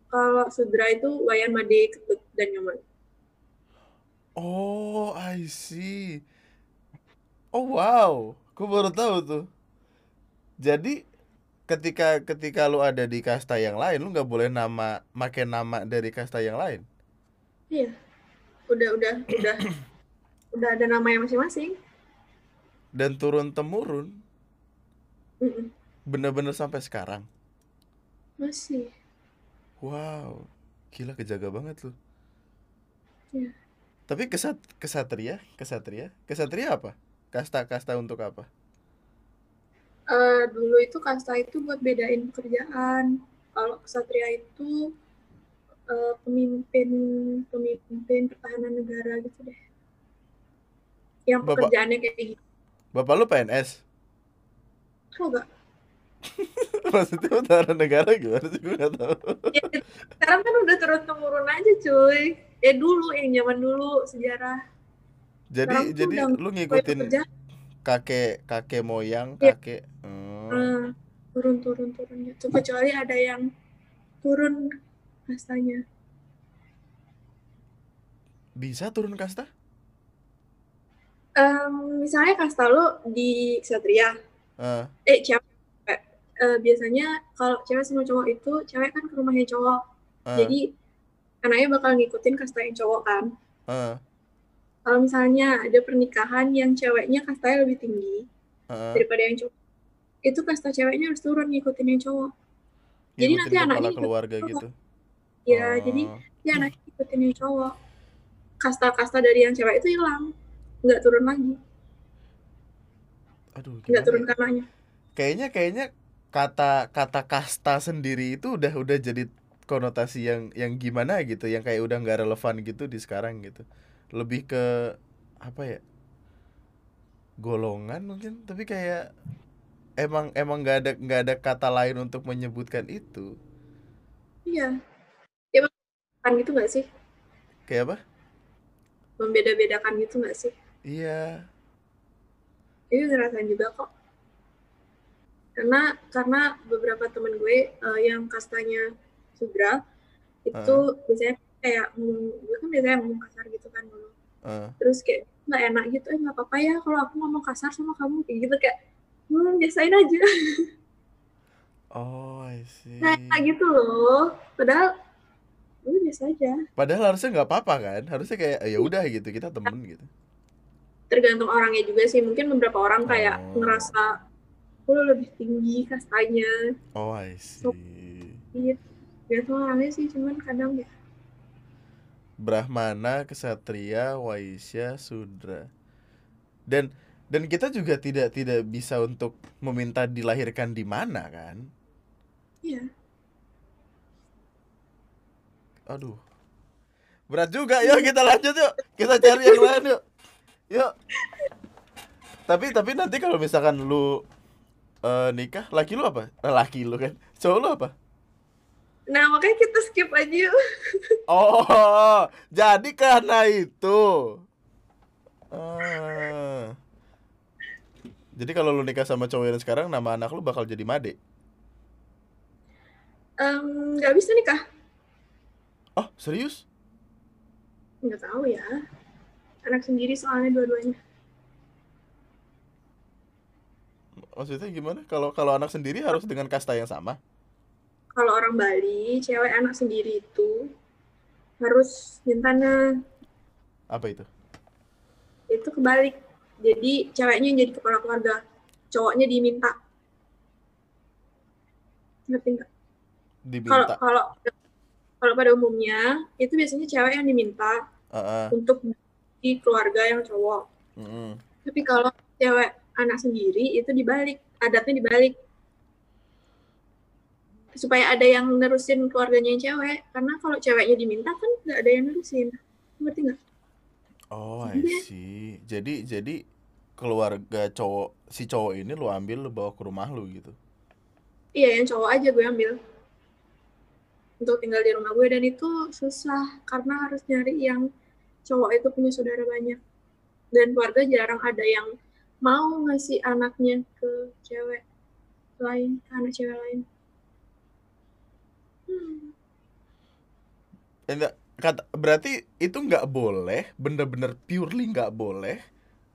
Kalau Sudra itu Wayan Made Ketut dan Nyoman.
Oh I see oh wow. Gua baru tahu tuh. Jadi ketika ketika lu ada di kasta yang lain lu nggak boleh nama make nama dari kasta yang lain?
Iya. Udah udah udah. Udah ada namanya masing-masing.
Dan turun temurun bener-bener sampai sekarang?
Masih.
Wow. Gila kejaga banget lu.
Iya.
tapi kesat kesatria? Kesatria? Kesatria apa kasta kasta untuk apa
Eh, dulu itu kasta itu buat bedain pekerjaan. Kalau ksatria itu eh, pemimpin pemimpin pertahanan negara gitu deh. Yang
Bapak-
pekerjaannya kayak gitu.
bapak lu PNS
Tau gak?
maksudnya utara negara gimana sih gue nggak tahu
Ya, sekarang kan udah turun temurun aja cuy. Eh dulu yang zaman dulu sejarah.
Jadi
Sekarang
jadi lu ngikutin kakek kakek moyang
Iya.
kakek Hmm.
Eh, turun turun turun. Gitu. Kecuali ada yang turun kastanya.
bisa turun kasta?
Em, misalnya kasta lo di ksatria,
Eh,
eh cewek. Eh, biasanya kalau cewek sama cowok itu cewek kan ke rumahnya cowok.
Eh,
jadi anaknya bakal ngikutin kasta yang cowok kan.
Eh,
kalau misalnya ada pernikahan yang ceweknya kastanya lebih tinggi
eh.
daripada yang cowok itu kasta ceweknya harus turun ngikutin yang cowok Jadi
Ngikutin
nanti
kepala
anaknya
keluarga
cowok.
gitu
ya
Oh.
jadi ya anaknya ngikutin yang cowok kasta-kasta dari yang cewek itu hilang nggak turun lagi
aduh
nggak turun
ya?
ke anaknya
kayaknya kayaknya kata kata kasta sendiri itu udah udah jadi konotasi yang yang gimana gitu yang kayak udah nggak relevan gitu di sekarang gitu lebih ke apa ya golongan mungkin tapi kayak emang emang nggak ada nggak ada kata lain untuk menyebutkan itu
Iya. Ya kan gitu nggak sih?
kayak apa
Membeda-bedakan gitu nggak sih?
iya
Itu ngerasain juga kok. Karena karena beberapa temen gue eh, yang kastanya Sudra itu biasanya kayak ngomong, gue kan biasanya ngomong kasar gitu kan dulu.
eh.
Terus kayak nggak enak gitu, eh nggak apa-apa ya kalau aku ngomong kasar sama kamu kayak gitu kayak hmm, biasain aja.
oh I see
Kayak gitu loh. Padahal gue biasa aja.
padahal harusnya nggak apa-apa kan harusnya kayak "Eh, ya udah gitu kita temen gitu
tergantung orangnya juga sih mungkin beberapa orang kayak
Oh.
ngerasa "Oh, lu lebih tinggi kastanya
oh I see
gitu tergantung orangnya sih cuman kadang ya
Brahmana, Kesatria, Waisya, Sudra. Dan dan kita juga tidak tidak bisa untuk meminta dilahirkan di mana kan?
iya
Aduh. Berat juga. Yuk kita lanjut yuk. Kita cari yang lain yuk. Yuk. Tapi tapi nanti kalau misalkan lu eh, nikah, laki lu apa? Laki lu kan. Cowok lu apa?
Nah makanya kita skip aja yuk
Oh, jadi karena itu. Ah. Jadi kalau lu nikah sama cowok yang sekarang, nama anak lu bakal jadi Made.
Em, nggak bisa nikah
Oh, serius?
nggak tahu ya anak sendiri soalnya dua-duanya
Maksudnya gimana? Kalau kalau anak sendiri harus dengan kasta yang sama?
Kalau orang Bali cewek anak sendiri itu harus mintanya
Apa itu?
itu kebalik jadi ceweknya yang jadi kepala keluarga cowoknya diminta ngerti nggak kalau
Diminta.
kalau kalau pada umumnya itu biasanya cewek yang diminta
Ah, ah.
untuk di keluarga yang cowok.
Mm-mm.
Tapi kalau cewek anak sendiri itu dibalik, adatnya dibalik. Supaya ada yang nerusin keluarganya yang cewek. Karena kalau ceweknya diminta kan nggak ada yang nerusin. Ngerti nggak?
Oh, I
Iya.
see. Jadi jadi keluarga cowok si cowok ini lu ambil lu bawa ke rumah lu gitu.
Iya, yang cowok aja gue ambil. Untuk tinggal di rumah gue. Dan itu susah. Karena harus nyari yang cowok itu punya saudara banyak. Dan keluarga jarang ada yang mau ngasih anaknya ke cewek lain, ke anak cewek lain.
Enggak, kata berarti itu nggak boleh, bener-bener purely nggak boleh,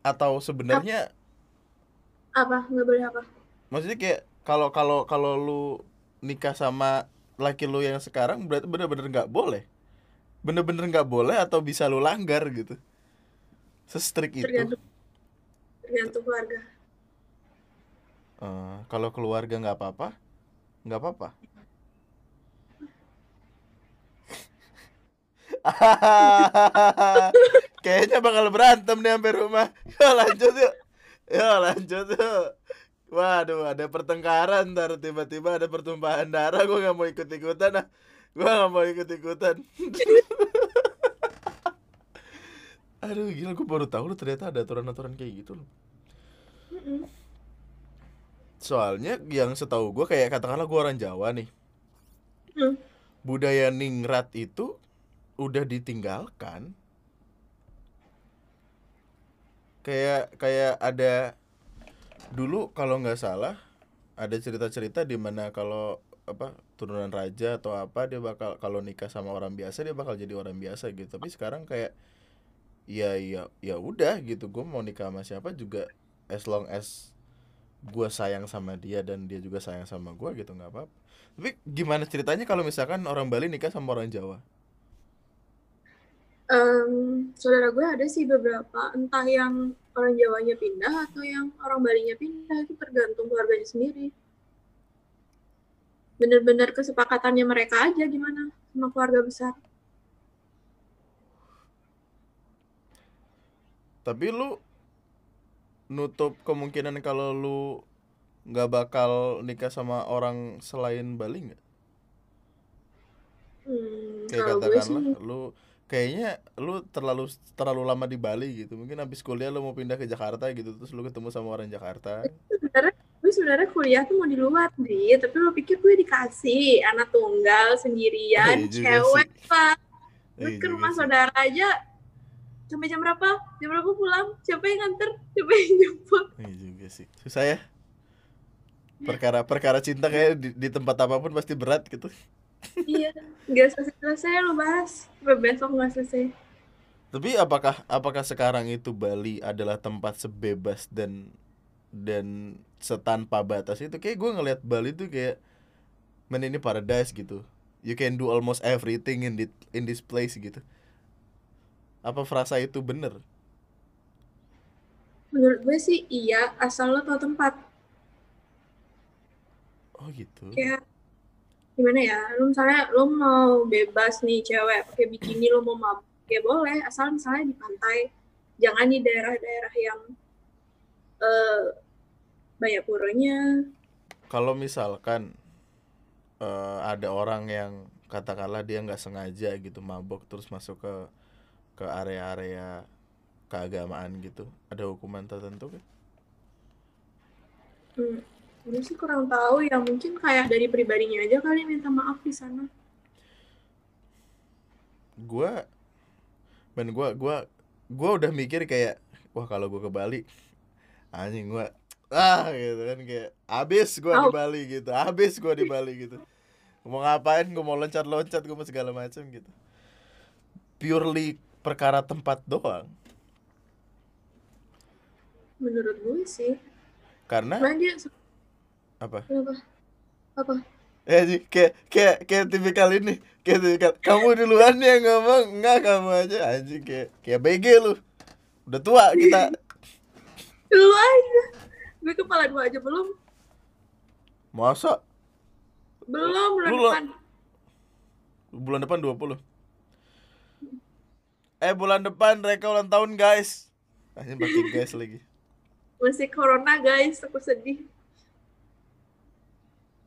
atau sebenarnya
Apa? Nggak boleh apa?
maksudnya kayak kalau kalau kalau lu nikah sama laki lu yang sekarang berarti bener-bener nggak boleh, bener-bener nggak boleh atau bisa lu langgar gitu, sestrik itu.
Tergantung tergantung keluarga.
Eh, kalau keluarga nggak apa-apa, nggak apa-apa. Kayaknya bakal berantem nih sampai rumah. Yuk lanjut yuk. Yuk lanjut yuk. Waduh, ada pertengkaran ntar tiba-tiba ada pertumpahan darah. Gue nggak mau ikut-ikutan ah. Gue nggak mau ikut-ikutan. Aduh, gila gue baru tahu loh ternyata ada aturan-aturan kayak gitu loh. Soalnya yang setahu gue kayak katakanlah gue orang Jawa nih.
Hmm.
Budaya ningrat itu udah ditinggalkan. Kayak kayak ada dulu kalau nggak salah ada cerita-cerita di mana kalau apa turunan raja atau apa dia bakal kalau nikah sama orang biasa dia bakal jadi orang biasa gitu. Tapi sekarang kayak ya ya ya udah gitu. Gue mau nikah sama siapa juga as long as gue sayang sama dia dan dia juga sayang sama gue gitu nggak apa-apa. Tapi gimana ceritanya kalau misalkan orang Bali nikah sama orang Jawa?
Em, saudara gue ada sih beberapa, entah yang orang Jawanya pindah atau yang orang Balinya pindah, itu tergantung keluarganya sendiri. Bener-bener kesepakatannya mereka aja gimana sama keluarga besar.
Tapi lu nutup kemungkinan kalau lu nggak bakal nikah sama orang selain Bali nggak?
Hmm,
Kayak katakanlah lu kayaknya lu terlalu terlalu lama di Bali gitu. Mungkin habis kuliah lu mau pindah ke Jakarta gitu terus lu ketemu sama orang Jakarta.
Sebenarnya gue sebenarnya kuliah tuh mau di luar nih tapi lo pikir gue dikasih anak tunggal sendirian
Iya juga
cewek
sih.
pak. Gue
Iya
ke rumah
sih.
saudara aja. Sampai jam berapa? Jam berapa pulang? Siapa yang nganter? Siapa yang jemput?
Iya juga sih. Susah ya. Perkara perkara cinta kayak di, di tempat apa pun pasti berat gitu
iya nggak selesai selesai lo bahas besok nggak selesai
Tapi apakah apakah sekarang itu Bali adalah tempat sebebas dan dan setanpa batas itu kayak gue ngelihat Bali tuh kayak men ini paradise gitu. You can do almost everything in the, in this place gitu. Apa frasa itu bener?
menurut gue sih iya asal lo tau tempat
Oh gitu.
kayak gimana ya? Lo misalnya lo mau bebas nih cewek pakai bikini lo mau mabuk ya boleh. Asal misalnya di pantai. Jangan di daerah-daerah yang eh banyak puranya.
Kalau misalkan eh, ada orang yang katakanlah dia nggak sengaja gitu mabok terus masuk ke ke area-area keagamaan gitu, ada hukuman tertentu kan?
hmm, gue sih kurang tahu ya mungkin kayak dari pribadinya aja kali minta maaf di sana.
Gua men gua gua gua udah mikir kayak wah kalau gua ke Bali anjing gua ah gitu kan kayak abis gua di
Au.
Bali gitu abis gua di Bali gitu. Mau ngapain gua mau loncat loncat gua mau segala macam gitu. Purely perkara tempat doang.
Menurut gue sih.
Karena
Cuman dia
apa?
Kenapa? Apa?
Ya sih kayak kayak kayak tipikal ini kayak tipikal kamu duluan yang ngomong enggak kamu aja anjing kayak kayak BG lu. Udah tua kita.
Lu aja. Gue kepala dua aja belum?
Masa?
Belum bulan
Lu
depan.
Bulan depan 20 eh bulan depan Reka ulang tahun guys. Anjing pakai guys lagi.
Masih corona guys aku sedih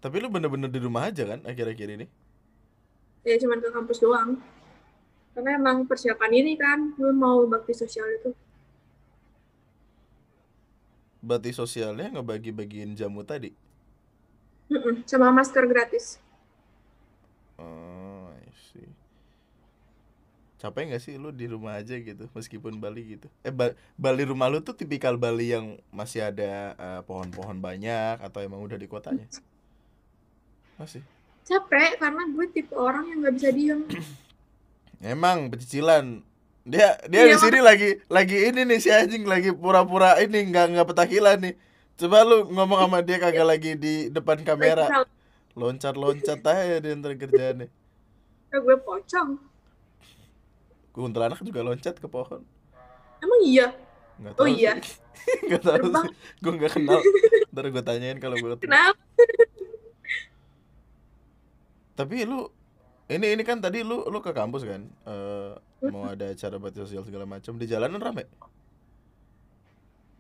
tapi lu bener-bener di rumah aja kan akhir-akhir ini?
Ya cuman ke kampus doang. Karena emang persiapan ini kan gue mau bakti sosial itu.
Berarti sosialnya ngebagi-bagiin jamu tadi?
Mm-mm, sama masker gratis.
Oh I see. Capek nggak sih lu di rumah aja gitu meskipun Bali gitu? Eh Ba- Bali rumah lu tuh tipikal Bali yang masih ada eh, pohon-pohon banyak atau emang udah di kotanya masih
capek karena gue tipe orang yang nggak bisa diem
Emang pecicilan. Dia dia
Iya,
di sini lagi lagi ini nih si anjing lagi pura-pura ini nggak nggak petakilan nih. Coba lu ngomong sama dia kagak lagi di depan kamera.
Lagi
Loncat-loncat aja di antar kerjaannya.
Eh, gue pocong
Kuntilanak juga loncat ke pohon.
emang iya
Nggak
Oh
tahu
iya.
sih. Nggak tahu. Gue nggak kenal. Ntar gue tanyain kalau gue ketemu. Tapi lu ini ini kan tadi lu lu ke kampus kan? Eh, mau ada acara bakti sosial segala macam di jalanan rame.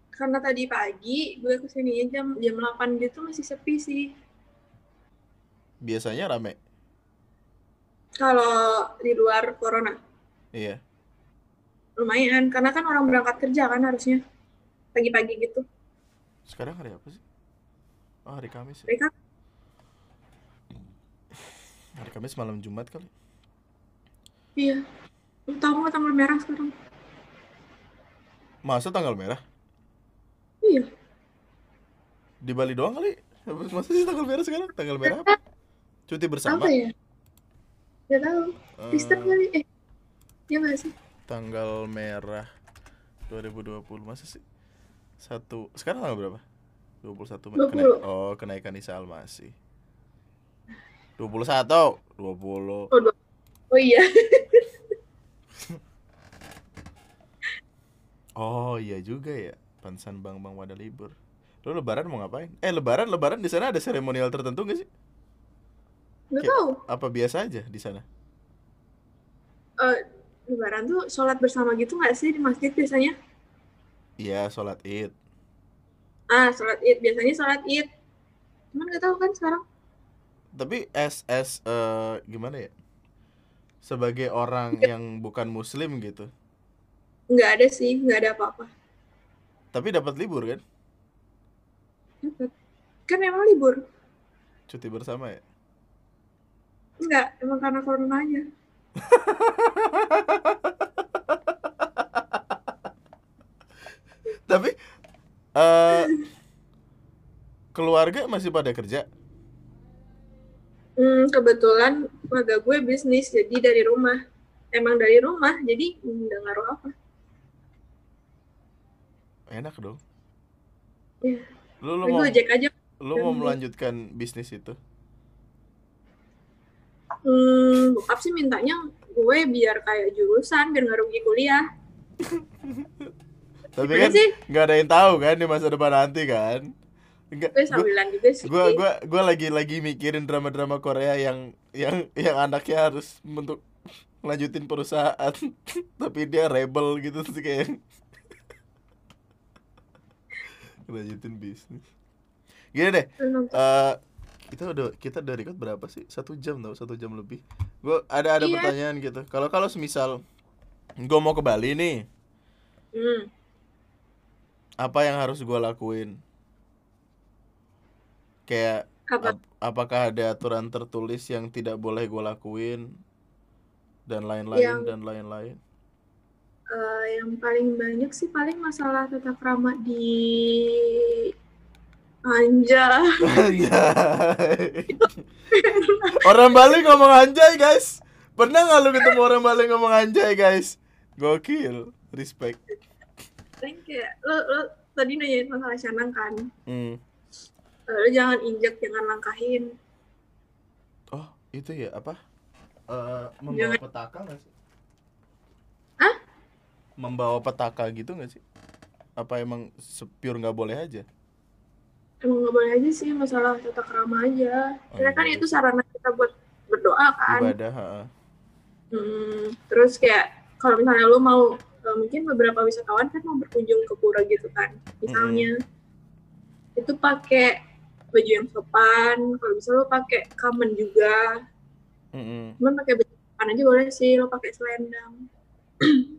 karena tadi pagi gue ke sini jam jam 8 gitu masih sepi sih
Biasanya rame.
kalau di luar corona
Iya.
lumayan karena kan orang berangkat kerja kan harusnya pagi-pagi gitu
Sekarang hari apa sih? Oh, hari Kamis. ya?
mereka
Hari Kamis malam Jumat kali.
iya tahu nggak tanggal merah sekarang
Masa tanggal merah?
iya
Di Bali doang kali? Masa sih tanggal merah sekarang? Tanggal merah apa? Cuti bersama?
apa ya Gak tahu Kristen kali eh ya nggak sih
tanggal merah 2020 masa sih? Satu Sekarang tanggal berapa? 21 Mei.
20.
Kena- oh, kenaikan Isa Almasih. 21 20
oh iya.
Oh iya juga ya Pansan Bang Bang pada libur. Lo lebaran mau ngapain? Eh lebaran lebaran di sana ada seremonial tertentu gak sih? Kayak-
tahu.
Apa biasa aja di sana?
Eh, lebaran tuh sholat bersama gitu nggak sih di masjid biasanya?
Iya sholat id.
Ah sholat id. Biasanya sholat id. Cuman nggak tahu kan sekarang
Tapi as as eh, gimana ya? sebagai orang yang bukan muslim gitu.
Nggak ada sih nggak ada apa-apa.
Tapi dapat libur kan?
Kan emang libur?
Cuti bersama ya?
Nggak emang karena corona aja
tapi eh keluarga masih pada kerja
Hmm, kebetulan keluarga gue bisnis, jadi dari rumah. Emang dari rumah, jadi nggak ngaruh apa.
enak dong
Iya.
lu lu
Gue
mau
Gojek aja.
lu mau melanjutkan bisnis itu
Hmm, bokap sih mintanya gue biar kayak jurusan, biar nggak rugi kuliah.
tapi
Gimana
kan nggak ada yang tahu kan di masa depan nanti kan Enggak,
Gue
gua,
sambilan juga sih.
gua gua gua lagi lagi mikirin drama-drama Korea yang yang yang anaknya harus untuk lanjutin perusahaan. Tapi dia rebel gitu sih kayak. Lanjutin bisnis. Gini deh eh kita udah kita udah record berapa sih? Satu jam tau satu jam lebih. Gua ada ada
Iya.
pertanyaan gitu. Kalau kalau semisal gue mau ke Bali nih
Hmm.
apa yang harus gua lakuin kayak
Apa?
ap- apakah ada aturan tertulis yang tidak boleh gue lakuin dan lain-lain
Yang-
dan lain-lain
Eh, yang paling banyak sih paling masalah tata krama di Anja.
Anjay. orang Bali ngomong anjay guys pernah nggak lu ketemu orang Bali ngomong anjay guys gokil respect
Paling kayak lo, lo tadi nanyain masalah canang kan.
hmm.
Eh, Lo jangan injek, jangan langkahin.
oh itu ya apa Eh, membawa
Jangan-
petaka nggak sih
Hah?
membawa petaka gitu nggak sih apa emang sepure nggak boleh aja
Emang nggak boleh aja sih masalah tata krama aja.
Oh,
Karena kan
iya.
itu sarana kita buat berdoa kan.
ibadah ha-ha.
Hmm, terus kayak kalau misalnya lu mau eh, mungkin beberapa wisatawan kan mau berkunjung ke pura gitu kan. Misalnya itu pakai baju yang sopan, kalau bisa lu pakai kamen juga.
Mm-mm.
Cuman pakai baju sopan aja boleh sih, lo pakai selendang.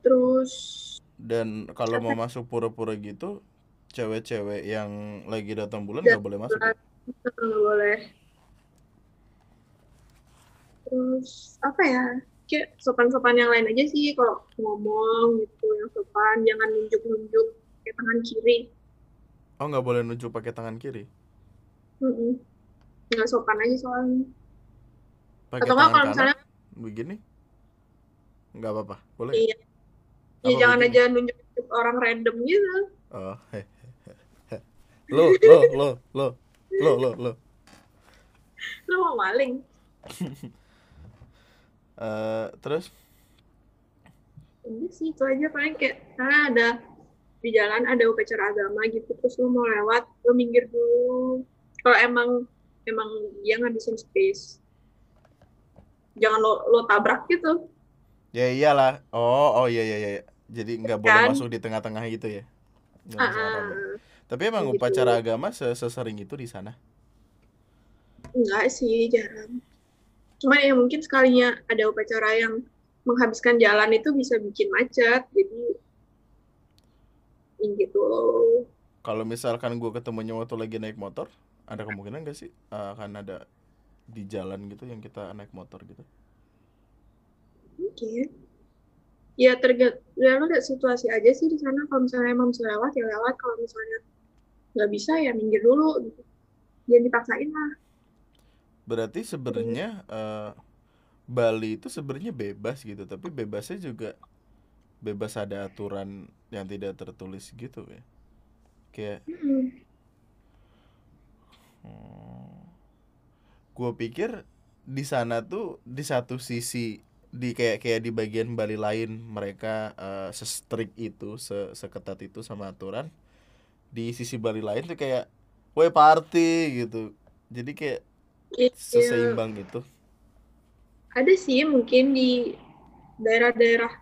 terus
Dan kalau mau masuk pura-pura gitu, cewek-cewek yang lagi datang bulan nggak boleh masuk.
nggak boleh. Terus apa ya? Kayak sopan-sopan yang lain aja sih kalau ngomong gitu yang sopan, jangan nunjuk-nunjuk kayak tangan kiri.
Oh nggak boleh nunjuk pakai tangan kiri,
Mm-mm. Nggak sopan aja soalnya.
pakai
Atau nggak
tangan
kalau
kanan
misalnya
begini, nggak apa-apa, boleh.
iya, ya jangan
begini?
aja nunjuk orang random gitu.
Oh, he, he, he. lo, lo, lo, lo, lo, lo, lo.
Lu mau maling.
Eh, terus,
Ini sih itu aja paling kayak karena ada di jalan ada upacara agama gitu terus lu mau lewat lu minggir dulu kalau emang emang dia ngabisin space jangan lo lo tabrak gitu
ya iyalah. Oh, oh iya iya iya. Jadi nggak boleh
Kan?
masuk di tengah-tengah gitu ya.
Ah, ah.
Tapi emang
Gitu.
upacara agama se- sesering itu di sana.
enggak sih jarang cuman ya mungkin sekalinya ada upacara yang menghabiskan jalan itu bisa bikin macet jadi ya gitu.
Kalau misalkan gue ketemunya waktu lagi naik motor, ada kemungkinan gak sih eh, akan ada di jalan gitu yang kita naik motor gitu?
mungkin. Ya tergantung ya situasi aja sih di sana. Kalau misalnya emang bisa lewat ya lewat. Kalau misalnya nggak bisa ya minggir dulu. Gitu jangan dipaksain lah.
Berarti sebenarnya eh, Bali itu sebenarnya bebas gitu, tapi bebasnya juga bebas ada aturan yang tidak tertulis gitu ya. Kayak
Mm-mm.
gue pikir di sana tuh di satu sisi di kayak kayak di bagian Bali lain mereka eh, se-strict itu, se seketat itu sama aturan. Di sisi Bali lain tuh kayak woi party gitu. Jadi kayak
Iya,
seseimbang gitu.
ada sih mungkin di daerah-daerah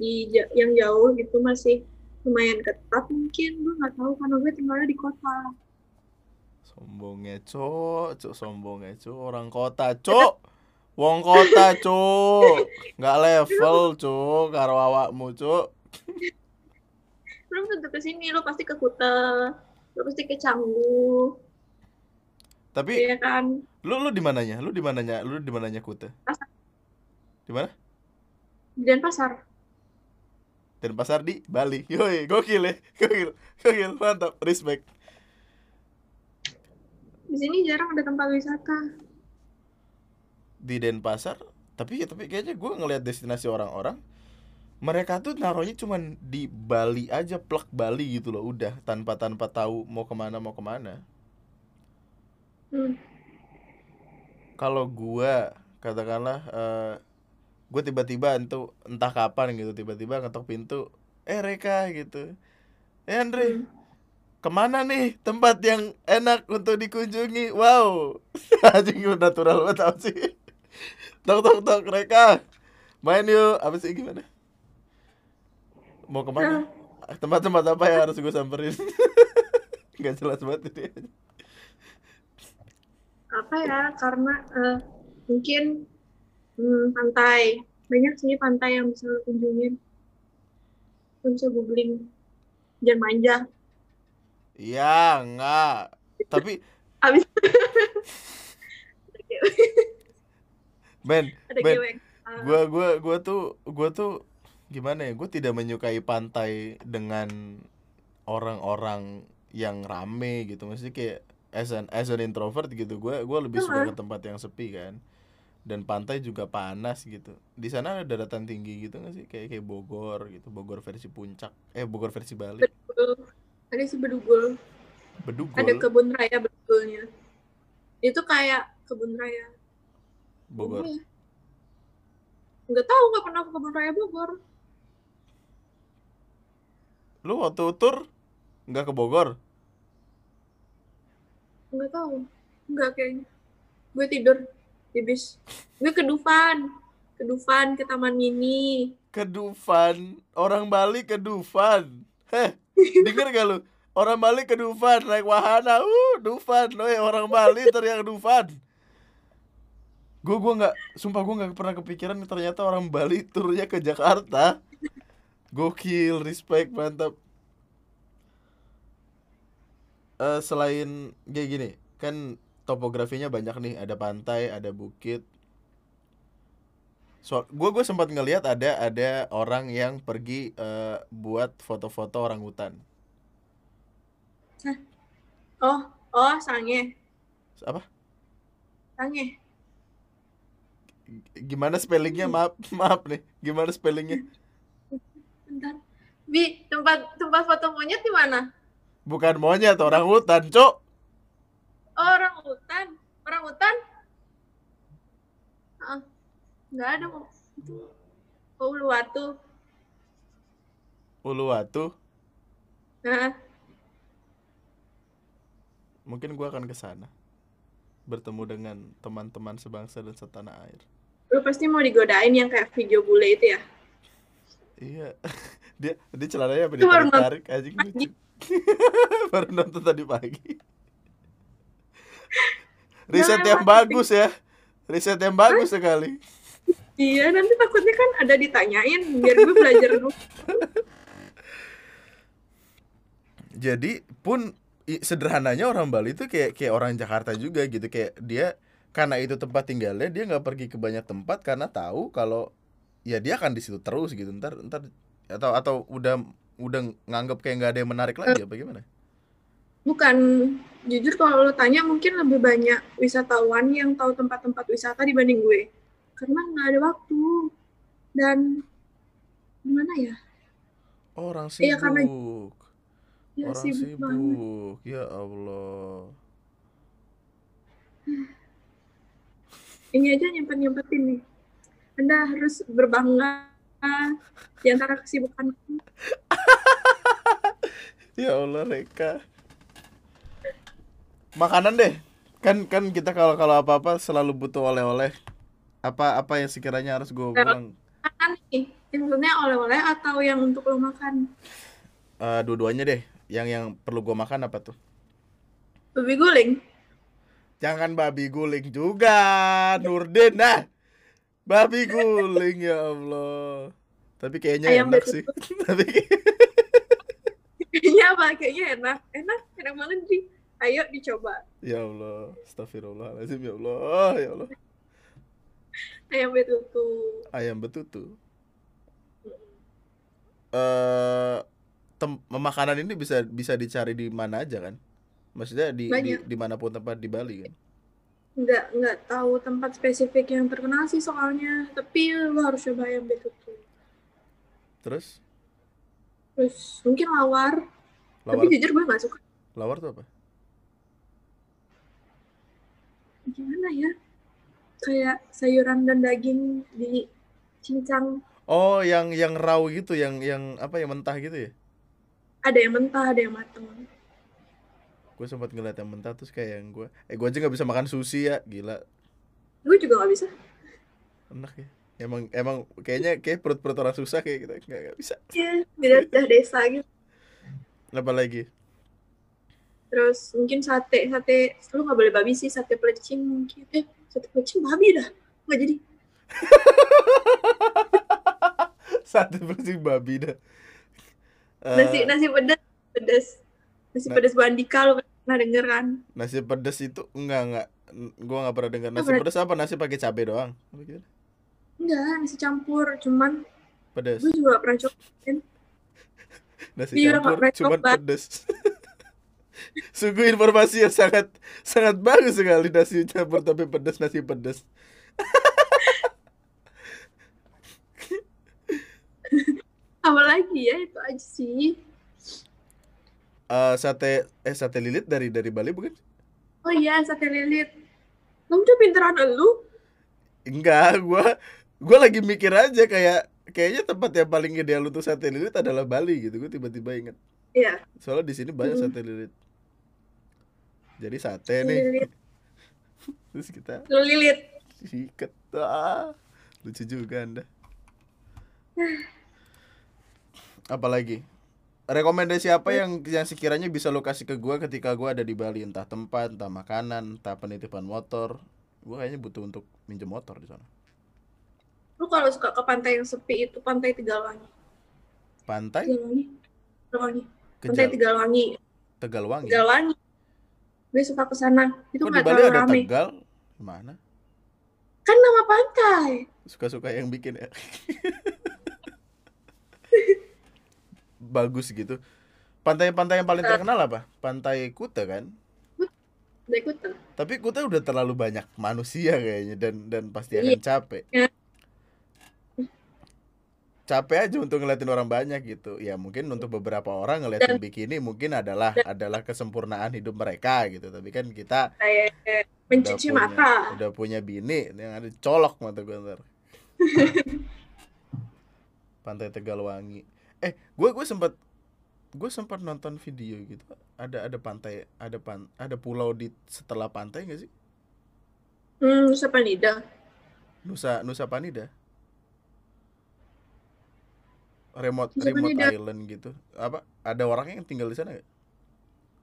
di yang jauh gitu masih lumayan ketat mungkin gue nggak tahu karena gue tinggalnya di kota
Sombongnya cok, cok sombongnya cok orang kota cok. Wong kota, Cuk. Nggak level, Cuk, karo awakmu, Cuk.
Lu tentu ke sini, lu pasti ke Kuta, lu pasti ke Canggu,
Tapi
ya kan?
lu lu di mananya? Lu di mananya? Lu di mananya Kuta?
Pasar.
Di mana?
Di Denpasar.
Denpasar di Bali. Yoi, gokil ya. Gokil. Gokil, mantap. Respect.
Di sini jarang ada tempat wisata.
Di Denpasar, tapi tapi kayaknya gue ngelihat destinasi orang-orang mereka tuh naruhnya cuman di Bali aja, plek Bali gitu loh, udah tanpa tanpa tahu mau ke mana mau ke mana.
Hmm.
Kalau gua katakanlah eh gue tiba-tiba entu entah kapan gitu tiba-tiba ngetok pintu eh Reka gitu. Eh Andre
Hmm.
ke mana nih tempat yang enak untuk dikunjungi? Wow. Anjing lu natural banget tau sih. Tok tok tok Reka main yuk. Apa sih gimana? Mau ke mana? Tempat-tempat apa yang harus gue samperin? Nggak jelas banget ini.
Apa ya? Karena eh, mungkin hmm, pantai. Banyak sih pantai yang bisa lo kunjungin. Lo bisa googling. Jangan manja.
iya enggak tapi
Abis
Ben
ada
Ben
geweng. Ah,
gua gua gua tuh gua tuh gimana ya gue tidak menyukai pantai dengan orang-orang yang rame gitu maksudnya kayak as an as an introvert gitu gue gua lebih suka ke tempat yang sepi kan dan pantai juga panas gitu di sana ada daratan tinggi gitu nggak sih kayak kayak Bogor gitu Bogor versi puncak eh Bogor versi Bali
Bedugul. Ada sih bedugul.
Bedugul
Ada kebun raya bedugulnya. Itu kayak kebun raya.
Bogor
Iya. Nggak tahu nggak pernah ke kebun raya Bogor.
lu waktu tur nggak ke Bogor
Nggak tahu. Nggak kayaknya. Gue tidur di bis. Gue ke Dufan. Ke Dufan, ke Taman Mini.
ke Dufan. Orang Bali ke Dufan. Heh denger gak lu? Orang Bali ke Dufan naik wahana. Uh Dufan loh orang Bali teriak Dufan. Gue gua nggak sumpah gue nggak pernah kepikiran ternyata orang Bali turnya ke Jakarta. Gokil respect mantap. Eh selain kayak gini kan topografinya banyak nih. Ada pantai ada bukit. So gue gue sempat ngelihat ada ada orang yang pergi eh, buat foto-foto orang hutan
Oh, oh, Sange.
apa?
Sange.
gimana spellingnya? Maaf maaf nih. Gimana spellingnya?
Bentar. Bi, tempat tempat foto monyet di mana?
bukan monyet orang hutan cok
orang hutan. Orang hutan? Ah, nggak ada. Oh, Uluwatu.
Uluwatu
Nah,
mungkin gua akan ke sana bertemu dengan teman-teman sebangsa dan setanah air
lu pasti mau digodain yang kayak video bule itu ya?
iya dia dia celananya apa ditarik tarik anjing lucu baru nonton tadi pagi riset yang bagus ya. riset yang bagus sekali.
Iya, nanti takutnya kan ada ditanyain biar gue belajar dulu.
jadi pun sederhananya orang Bali itu kayak kayak orang Jakarta juga gitu. Kayak dia karena itu tempat tinggalnya dia nggak pergi ke banyak tempat karena tahu kalau ya dia akan di situ terus gitu. Ntar ntar atau atau udah udah nganggap kayak nggak ada yang menarik lagi apa gimana
Bukan, jujur kalau lo tanya mungkin lebih banyak wisatawan yang tahu tempat-tempat wisata dibanding gue. Karena nggak ada waktu. Dan gimana ya?
orang
Iya, karena-
sibuk
Ya
orang
sibuk banget.
sibuk ya Allah
Ini aja nyempet-nyempetin nih. Anda harus berbangga di antara kesibukan.
ya Allah Reka makanan deh kan kan kita kalau kalau apa apa selalu butuh oleh-oleh apa apa yang sekiranya harus gue bilang
Makan nih, maksudnya oleh-oleh atau yang untuk lo makan?
Eh, dua-duanya deh yang yang perlu gue makan apa tuh
Babi guling.
jangan babi guling juga Nurdin nah Babi guling ya Allah. Tapi kayaknya
Ayam
enak sih. Tapi
Kayaknya apa? Kayaknya enak. Enak, enak banget sih. Ayo dicoba.
ya Allah, astagfirullahaladzim ya Allah, ya Allah.
Ayam betutu.
Ayam betutu. Eh tem- makanan ini bisa bisa dicari di mana aja kan? Maksudnya di di
Banyak.
di mana pun tempat di Bali kan?
Nggak, nggak tahu tempat spesifik yang terkenal sih soalnya. Tapi lu harus coba ayam betutu.
Terus
Terus mungkin lawar.
lawar
Tapi jujur gue nggak suka.
lawar tuh apa?
Gimana ya? Kayak sayuran dan daging di cincang.
Oh, yang yang raw gitu, yang yang apa yang mentah gitu ya?
Ada yang mentah, ada yang mateng.
Gue sempat ngeliat yang mentah terus kayak yang gue, eh gue aja nggak bisa makan sushi ya, gila,
Gue juga nggak bisa.
enak ya. Emang emang kayaknya kayak perut-perut orang susah kayak gitu, nggak bisa.
Iya, beda desa gitu.
Apa lagi?
Terus mungkin sate, sate, lu nggak boleh babi sih, sate pelecing mungkin. Eh, sate pelecing babi dah. Nggak jadi.
Sate bersih babi dah. Eh,
Nasi, nasi pedas, pedas. Nasi
Nah.
pedas Bu Andika, lu pernah denger kan?
nasi pedas itu enggak enggak gue nggak pernah dengar nasi pedas apa nasi pakai cabai doang Apa gitu?
Enggak, nasi campur. Cuman
pedas
gue juga pernah coba.
nasi
Iya,
campur cuman
coba.
pedas sungguh informasi yang sangat sangat bagus sekali nasi campur tapi pedas nasi pedas
Apalagi ya, itu aja sih.
Eh, sate eh sate lilit dari dari Bali bukan
Oh iya, sate lilit. Kamu tuh pinteran lu?
enggak gua gua lagi mikir aja kayak kayaknya tempat yang paling ideal untuk sate lilit adalah Bali gitu gue tiba-tiba inget
Iya,
soalnya di sini banyak
Hmm.
sate lilit jadi sate nih
lilit.
terus kita
Lu lilit.
sikat ah, lucu juga anda apalagi rekomendasi apa yang yang sekiranya bisa lo kasih ke gua ketika gua ada di Bali entah tempat entah makanan entah penitipan motor gua kayaknya butuh untuk minjem motor di sana
Lu kalau suka ke pantai yang sepi itu pantai Tegalwangi.
pantai
Tegalwangi. Tegalwangi. Pantai. Tegalwangi
Tegalwangi.
Gue suka ke sana. Itu
di
nggak terlalu
ada
rame.
Tegal mana
Kan nama pantai.
suka-suka yang bikin ya bagus gitu pantai-pantai yang paling terkenal apa pantai Kuta kan
Pantai Kuta.
Tapi Kuta udah terlalu banyak manusia kayaknya dan dan pasti
Iya.
akan capek.
Iya.
Capek aja untuk ngeliatin orang banyak gitu. Ya mungkin untuk beberapa orang ngeliatin bikini mungkin adalah adalah kesempurnaan hidup mereka gitu. Tapi kan kita
Kayak
udah
mencuci
punya,
mata.
udah punya bini yang ada colok mata gue ntar. Pantai Tegalwangi. Eh, gue gue sempat gue sempat nonton video gitu. Ada ada pantai, ada pan, ada pulau di setelah pantai gak sih?
Hmm, Nusa Penida.
Nusa Nusa Panida. Remote remote
Penida.
island gitu. Apa? Ada orangnya yang tinggal di sana gak?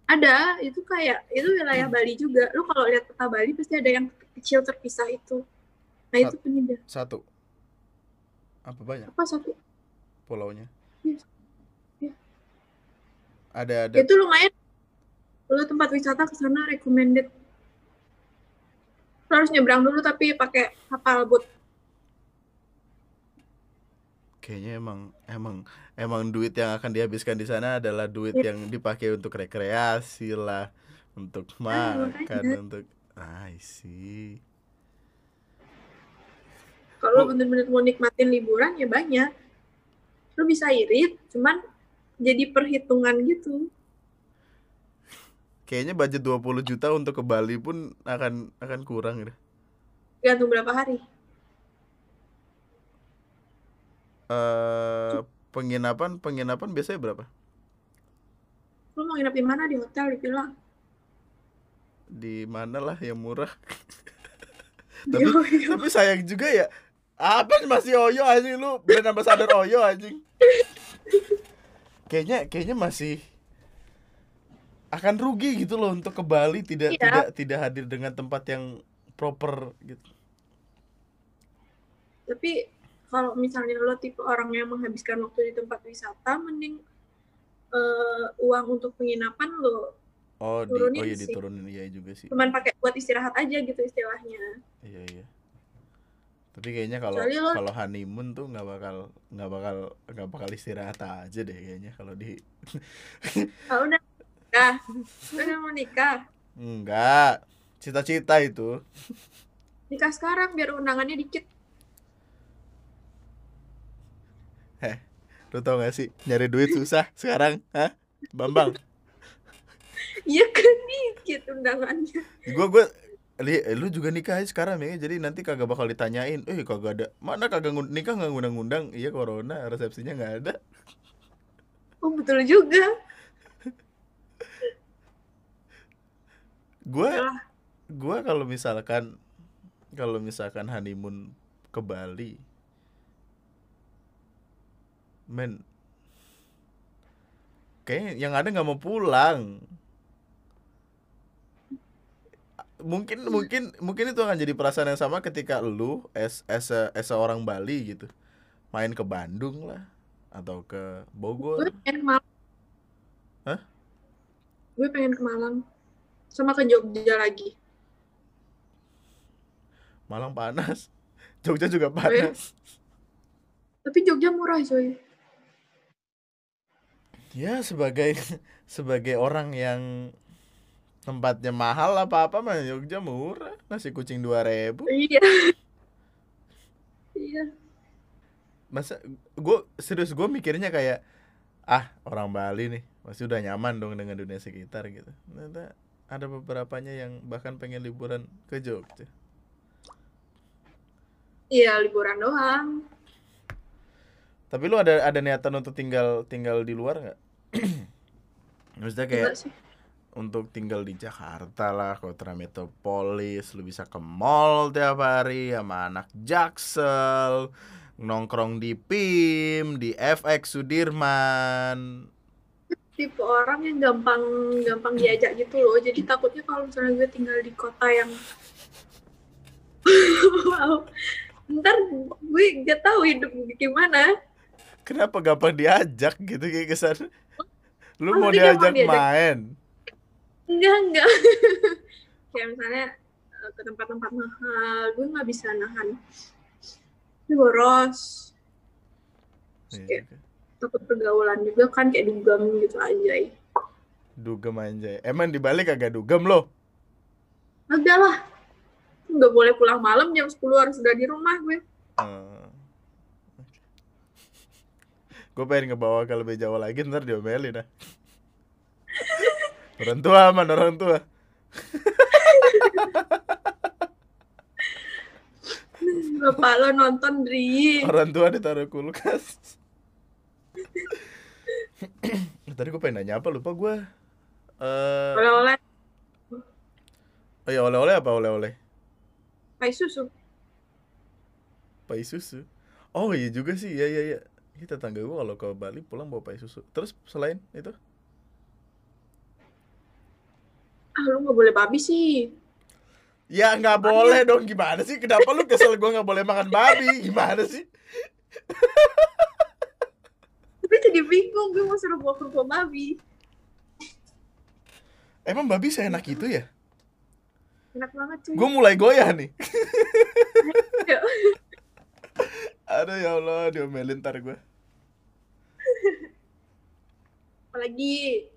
Ada, itu kayak itu wilayah Bali juga. Lu kalau lihat peta Bali pasti ada yang kecil terpisah itu. Nah, itu Penida.
Satu. Apa banyak
Apa satu?
pulaunya?
Iya. Iya.
Ada ada
Itu lumayan. Lu tempat wisata ke sana recommended. Lu harus nyebrang dulu tapi pakai kapal boat.
Kayaknya emang emang emang duit yang akan dihabiskan di sana adalah duit
Iya.
yang dipakai untuk rekreasi lah, untuk
Ah,
makan, untuk I see.
Kalau lu bener-bener mau nikmatin liburan ya banyak. Lu bisa irit, cuman jadi perhitungan gitu.
Kayaknya budget 20 juta untuk ke Bali pun akan akan kurang gitu.
Gantung berapa hari.
Eh penginapan penginapan biasanya berapa?
Lu mau nginep di mana? Di hotel, di villa?
Di mana lah yang murah? Tapi
Oyo.
tapi sayang juga ya. Apa masih Oyo anjing lu brand ambassador Oyo anjing. Kayaknya kayaknya masih akan rugi gitu loh untuk ke Bali tidak
Iya.
tidak tidak hadir dengan tempat yang proper gitu.
tapi kalau misalnya lo tipe orang yang menghabiskan waktu di tempat wisata mending eh, uang untuk penginapan lo
Oh, di
Turunin
oh iya
sih.
diturunin. Iya juga sih.
cuman pakai buat istirahat aja gitu istilahnya.
Iya iya. Tapi kayaknya kalau
lo-
kalau honeymoon tuh nggak bakal nggak bakal nggak bakal istirahat aja deh kayaknya kalau di
ah udah nikah? Udah mau nikah?
Enggak cita-cita itu.
Nikah sekarang biar undangannya dikit
lu tau gak sih? Nyari duit susah sekarang hah? Bambang.
Iya kan dikit undangannya.
Gua gua li, eh, lu juga nikah sekarang ya jadi nanti kagak bakal ditanyain eh kagak ada mana kagak nikah nggak ngundang-ngundang? Iya corona resepsinya nggak ada.
Oh betul juga.
Gua
Yalah.
gua kalau misalkan kalau misalkan honeymoon ke Bali men kayaknya yang ada nggak mau pulang. Mungkin mungkin mungkin itu akan jadi perasaan yang sama ketika lu a, as a orang Bali gitu. Main ke Bandung lah atau ke Bogor.
Gue pengen ke Malang.
Hah?
gue pengen ke Malang. Sama ke Jogja lagi.
Malang panas. Jogja juga panas.
Tapi Jogja murah coy
Ya sebagai sebagai orang yang tempatnya mahal apa apa mah Jogja murah. Nasi kucing dua ribu.
Iya. Iya.
Masa gue serius gue mikirnya kayak ah orang Bali nih pasti udah nyaman dong dengan dunia sekitar gitu. Ternyata ada beberapanya yang bahkan pengen liburan ke Jogja.
Iya liburan doang.
Tapi lu ada ada niatan untuk tinggal tinggal di luar nggak maksudnya kayak untuk tinggal di Jakarta lah kota metropolis lu bisa ke mall tiap hari sama anak Jaksel nongkrong di PIM di FX Sudirman.
Tipe orang yang gampang gampang diajak gitu loh. Jadi takutnya kalau misalnya gue tinggal di kota yang wow. Ntar gue gak tahu hidup gimana.
Kenapa gampang diajak gitu kayak kesan lu
Oh,
mau diajak
diajak.
main?
Enggak enggak. Kayak misalnya eh, ke tempat-tempat mahal gue nggak bisa nahan. Ini boros.
Iya,
Oke. takut pergaulan juga kan kayak dugem gitu aja
dugem anjay. Emang di Bali kagak dugem lo?
Ada lah. Nggak boleh pulang malam jam 10 harus sudah di rumah gue.
Hmm. Gue pengen ngebawa ke lebih jauh lagi ntar diomelin dah orang tua aman orang tua.
Bapak lo nonton Dri
orang tua ditaruh kulkas. Tadi gue pengen nanya apa lupa gue eh
oleh-oleh.
Oh ya oleh-oleh apa oleh-oleh?
Pai susu.
Pai susu. Oh iya juga sih iya iya iya ini tetangga gue kalau ke Bali pulang bawa pai susu. Terus selain itu?
Ah lu nggak boleh babi sih.
Ya nggak boleh dong. Gimana sih? Kenapa lu kesel gue nggak boleh makan babi? Gimana sih?
Tapi jadi bingung gue mau suruh bawa kerupuk babi.
Emang babi seenak itu ya?
Enak banget cuy.
Gue mulai goyah nih. aduh ya Allah diomelin ntar gue
apalagi?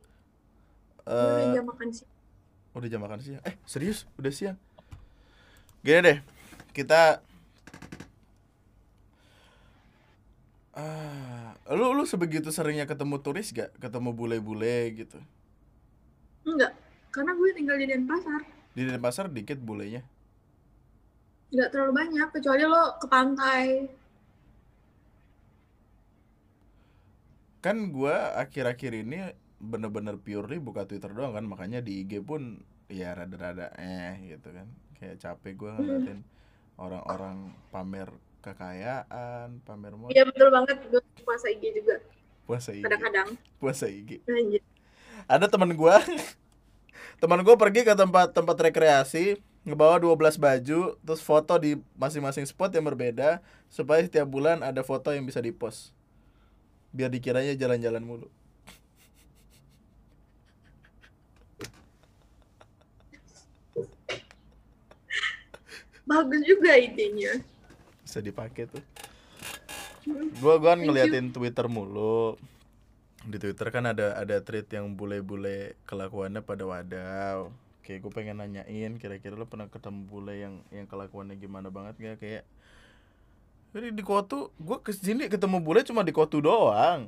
Gue udah
Eh,
jam makan sih
udah jam makan siang. Eh serius? Udah siang? Gini deh kita ah lu lu sebegitu seringnya ketemu turis gak? Ketemu bule-bule gitu?
Enggak karena gue tinggal di Denpasar.
Di Denpasar dikit bulenya.
Nggak terlalu banyak kecuali lo ke pantai
kan gua akhir-akhir ini bener-bener purely buka Twitter doang kan makanya di IG pun ya rada-rada eh gitu kan. Kayak capek gua ngeliatin orang-orang pamer kekayaan pamer modal.
Iya betul banget. Gue puasa IG juga.
Puasa IG
kadang-kadang.
Puasa IG
Anjir.
ada teman gua teman gua pergi ke tempat tempat rekreasi ngebawa 12 baju terus foto di masing-masing spot yang berbeda supaya setiap bulan ada foto yang bisa dipost biar dikiranya jalan-jalan mulu.
Bagus juga idenya
bisa dipakai tuh. Gua gua kan ngeliatin Twitter mulu. Di Twitter kan ada ada tweet yang bule-bule kelakuannya pada wadaw. Kayak gue pengen nanyain kira-kira lo pernah ketemu bule yang yang kelakuannya gimana banget gak kayak jadi di kotu gue ke sini ketemu bule cuma di kotu doang.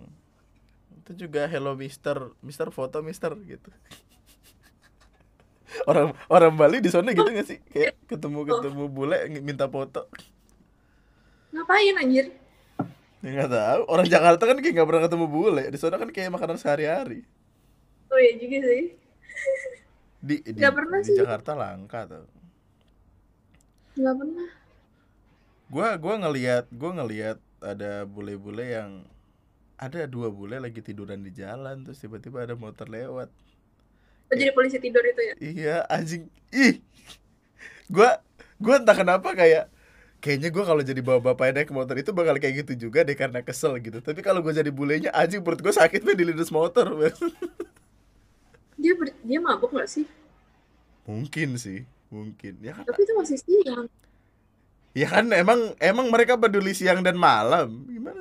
Itu juga hello mister mister foto mister gitu. Orang orang Bali di sana gitu gak sih? Kayak ketemu ketemu bule minta foto.
Ngapain anjir?
Ya nggak tahu. Orang Jakarta kan kayak nggak pernah ketemu bule. Di sana kan kayak makanan sehari-hari.
Oh ya juga sih.
Di di,
Nggak pernah
di
sih.
Jakarta langka tuh
nggak pernah
gua gua ngelihat gua ngelihat ada bule-bule yang ada dua bule lagi tiduran di jalan terus tiba-tiba ada motor lewat.
Oh, jadi polisi tidur itu ya?
Iya anjing. Ih. Gua gua entah kenapa kayak kayaknya gua kalau jadi bawa bapaknya naik motor itu bakal kayak gitu juga deh karena kesel gitu. Tapi kalau gua jadi bulenya anjing perut gua sakit banget di lindas motor
dia ber- dia mabuk nggak sih?
Mungkin sih mungkin. Ya kan?
Tapi itu masih siang
ya kan emang emang mereka peduli siang dan malam gimana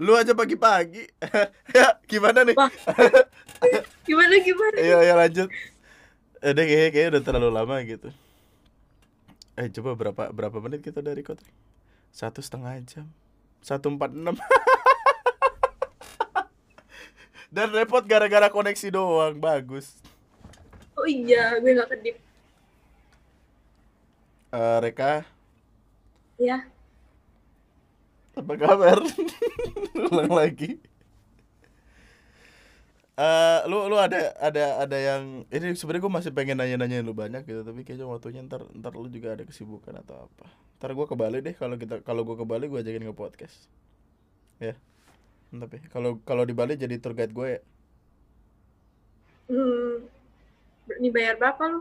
lu aja pagi-pagi ya gimana nih
gimana gimana
Iya, ya lanjut. Eh, deh kayaknya, kayaknya udah terlalu lama gitu. Eh, coba berapa berapa menit kita dari kota? Satu setengah jam. Satu empat enam. Dan repot gara-gara koneksi doang. Bagus.
oh iya gue nggak kedip
Eh, Reka,
ya
apa kabar? Ulang lagi. Eh, lu lu ada ada ada yang ini sebenarnya gue masih pengen nanya-nanya lu banyak gitu tapi kayaknya waktunya ntar ntar lu juga ada kesibukan atau apa. Ntar gue ke Bali deh kalau kita kalau gue ke Bali gue ajakin ke podcast. Ya. Tapi kalau kalau di Bali jadi tour guide gue ya.
Hmm, ini bayar berapa lu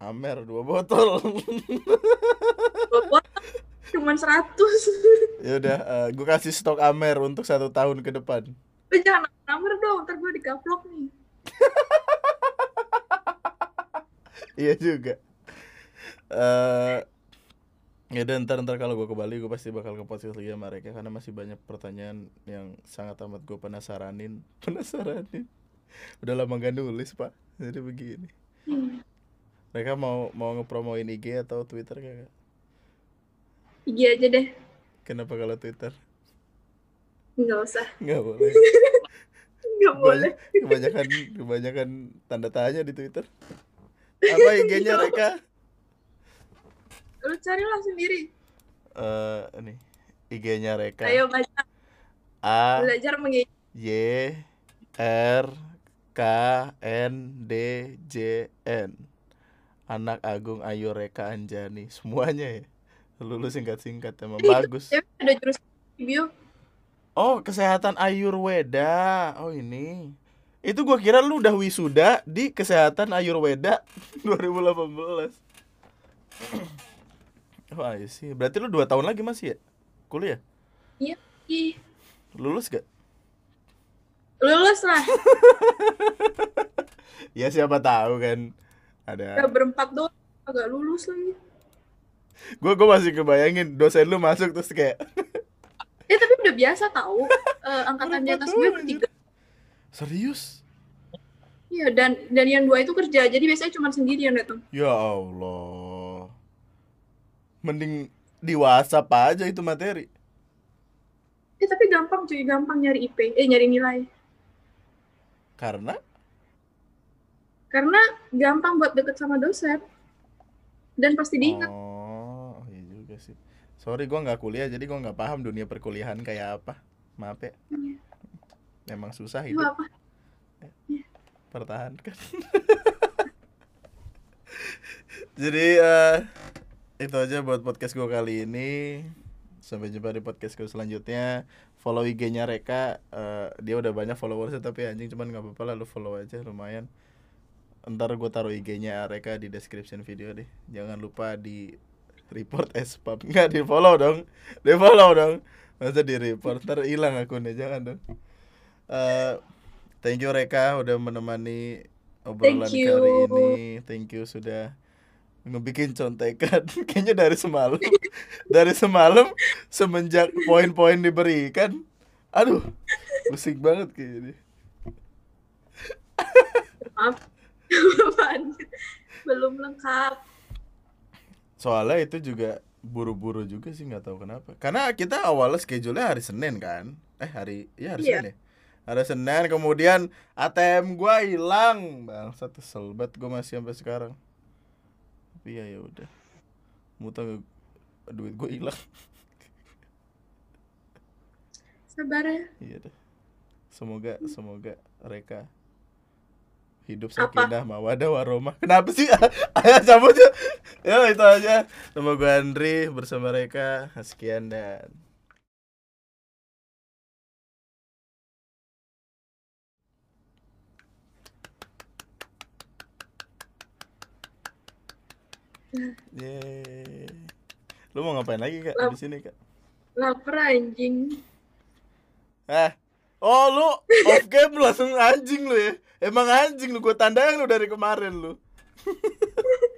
Amer dua botol.
Dua botol cuman 100
ya udah gue kasih stok Amer untuk satu tahun ke depan.
Lu jangan nomor dong ntar gue dikaplok nih.
Iya juga. Eh ya dan ntar ntar kalau gue ke Bali gue pasti bakal ke podcast lagi sama mereka karena masih banyak pertanyaan yang sangat amat gue penasaranin. Penasaranin. Udah lama gak nulis pak. Jadi begini.
Hmm.
Mereka mau mau ngepromoin IG atau Twitter kagak
IG aja deh.
Kenapa kalau Twitter?
Nggak usah.
Nggak boleh.
Nggak boleh.
Kebanyakan- kebanyakan tanda tanya di Twitter. Apa IG-nya mereka
lu carilah sendiri.
Eh ini. IG-nya Reka.
Ayo baca
A
belajar mengi
Y R K N D J N Anak Agung Ayu Reka Anjani. Semuanya ya? Lulus singkat-singkat emang bagus.
ya ada jurusan bio
Oh kesehatan Ayurweda Oh ini. Itu gua kira lu udah wisuda di kesehatan Ayurweda 2018 Oh iya sih. Berarti lu 2 tahun lagi masih ya? Kuliah?
iya.
Lulus gak?
lulus lah.
Ya siapa tahu kan
udah
Ada
berempat doang agak lulus lagi.
Gue gue masih kebayangin dosen lu masuk terus kayak
eh tapi udah biasa tahu Eh, angkatan di atas gue bertiga.
serius?
Iya dan dan yang dua itu kerja. Jadi biasanya cuma sendirian itu
ya Allah. Mending di WhatsApp aja itu materi.
Eh tapi gampang cuy. Gampang nyari IP eh nyari nilai.
Karena
karena gampang buat deket sama dosen. Dan pasti diingat.
Oh iya juga sih. Sorry gue nggak kuliah jadi gue nggak paham dunia perkuliahan kayak apa. Maaf ya.
Iya.
emang susah itu
apa
pertahankan. Jadi eh, itu aja buat podcast gue kali ini. Sampai jumpa di podcast gue selanjutnya. Follow IG-nya Reka. Eh, dia udah banyak followersnya tapi anjing cuman nggak apa-apa lah lu follow aja lumayan ntar gue taruh IG-nya Reka di description video deh. Jangan lupa di report as spam nggak di follow dong. Di follow dong. Masa di report. Ntar hilang akunnya jangan dong. Eh, thank you Reka udah menemani obrolan
Thank you.
kali ini. Thank you sudah ngebikin contekan. Kayaknya dari semalam. Dari semalam semenjak poin-poin diberikan. Aduh pusing banget kayaknya.
Maaf. Belum lengkap.
soalnya itu juga buru-buru juga sih nggak tahu kenapa. Karena kita awalnya schedule-nya hari Senin kan? Eh hari ya hari
Iya.
Senin ya? Hari Senin kemudian ATM gua hilang. Bang satu selbat gua masih sampai sekarang. Tapi ya ya udah. Mutang duit gua hilang.
Sabar ya.
iya deh. Semoga semoga mereka hidup sakinah mawadah warahmah kenapa sih ayo cabut ya ya itu aja nama gue Andri bersama mereka sekian dan Yeay. Lu mau ngapain lagi kak di sini kak?
Lapar anjing.
Eh, oh lu off game langsung anjing lu ya? Emang anjing lu, gue tandain lu dari kemarin lu.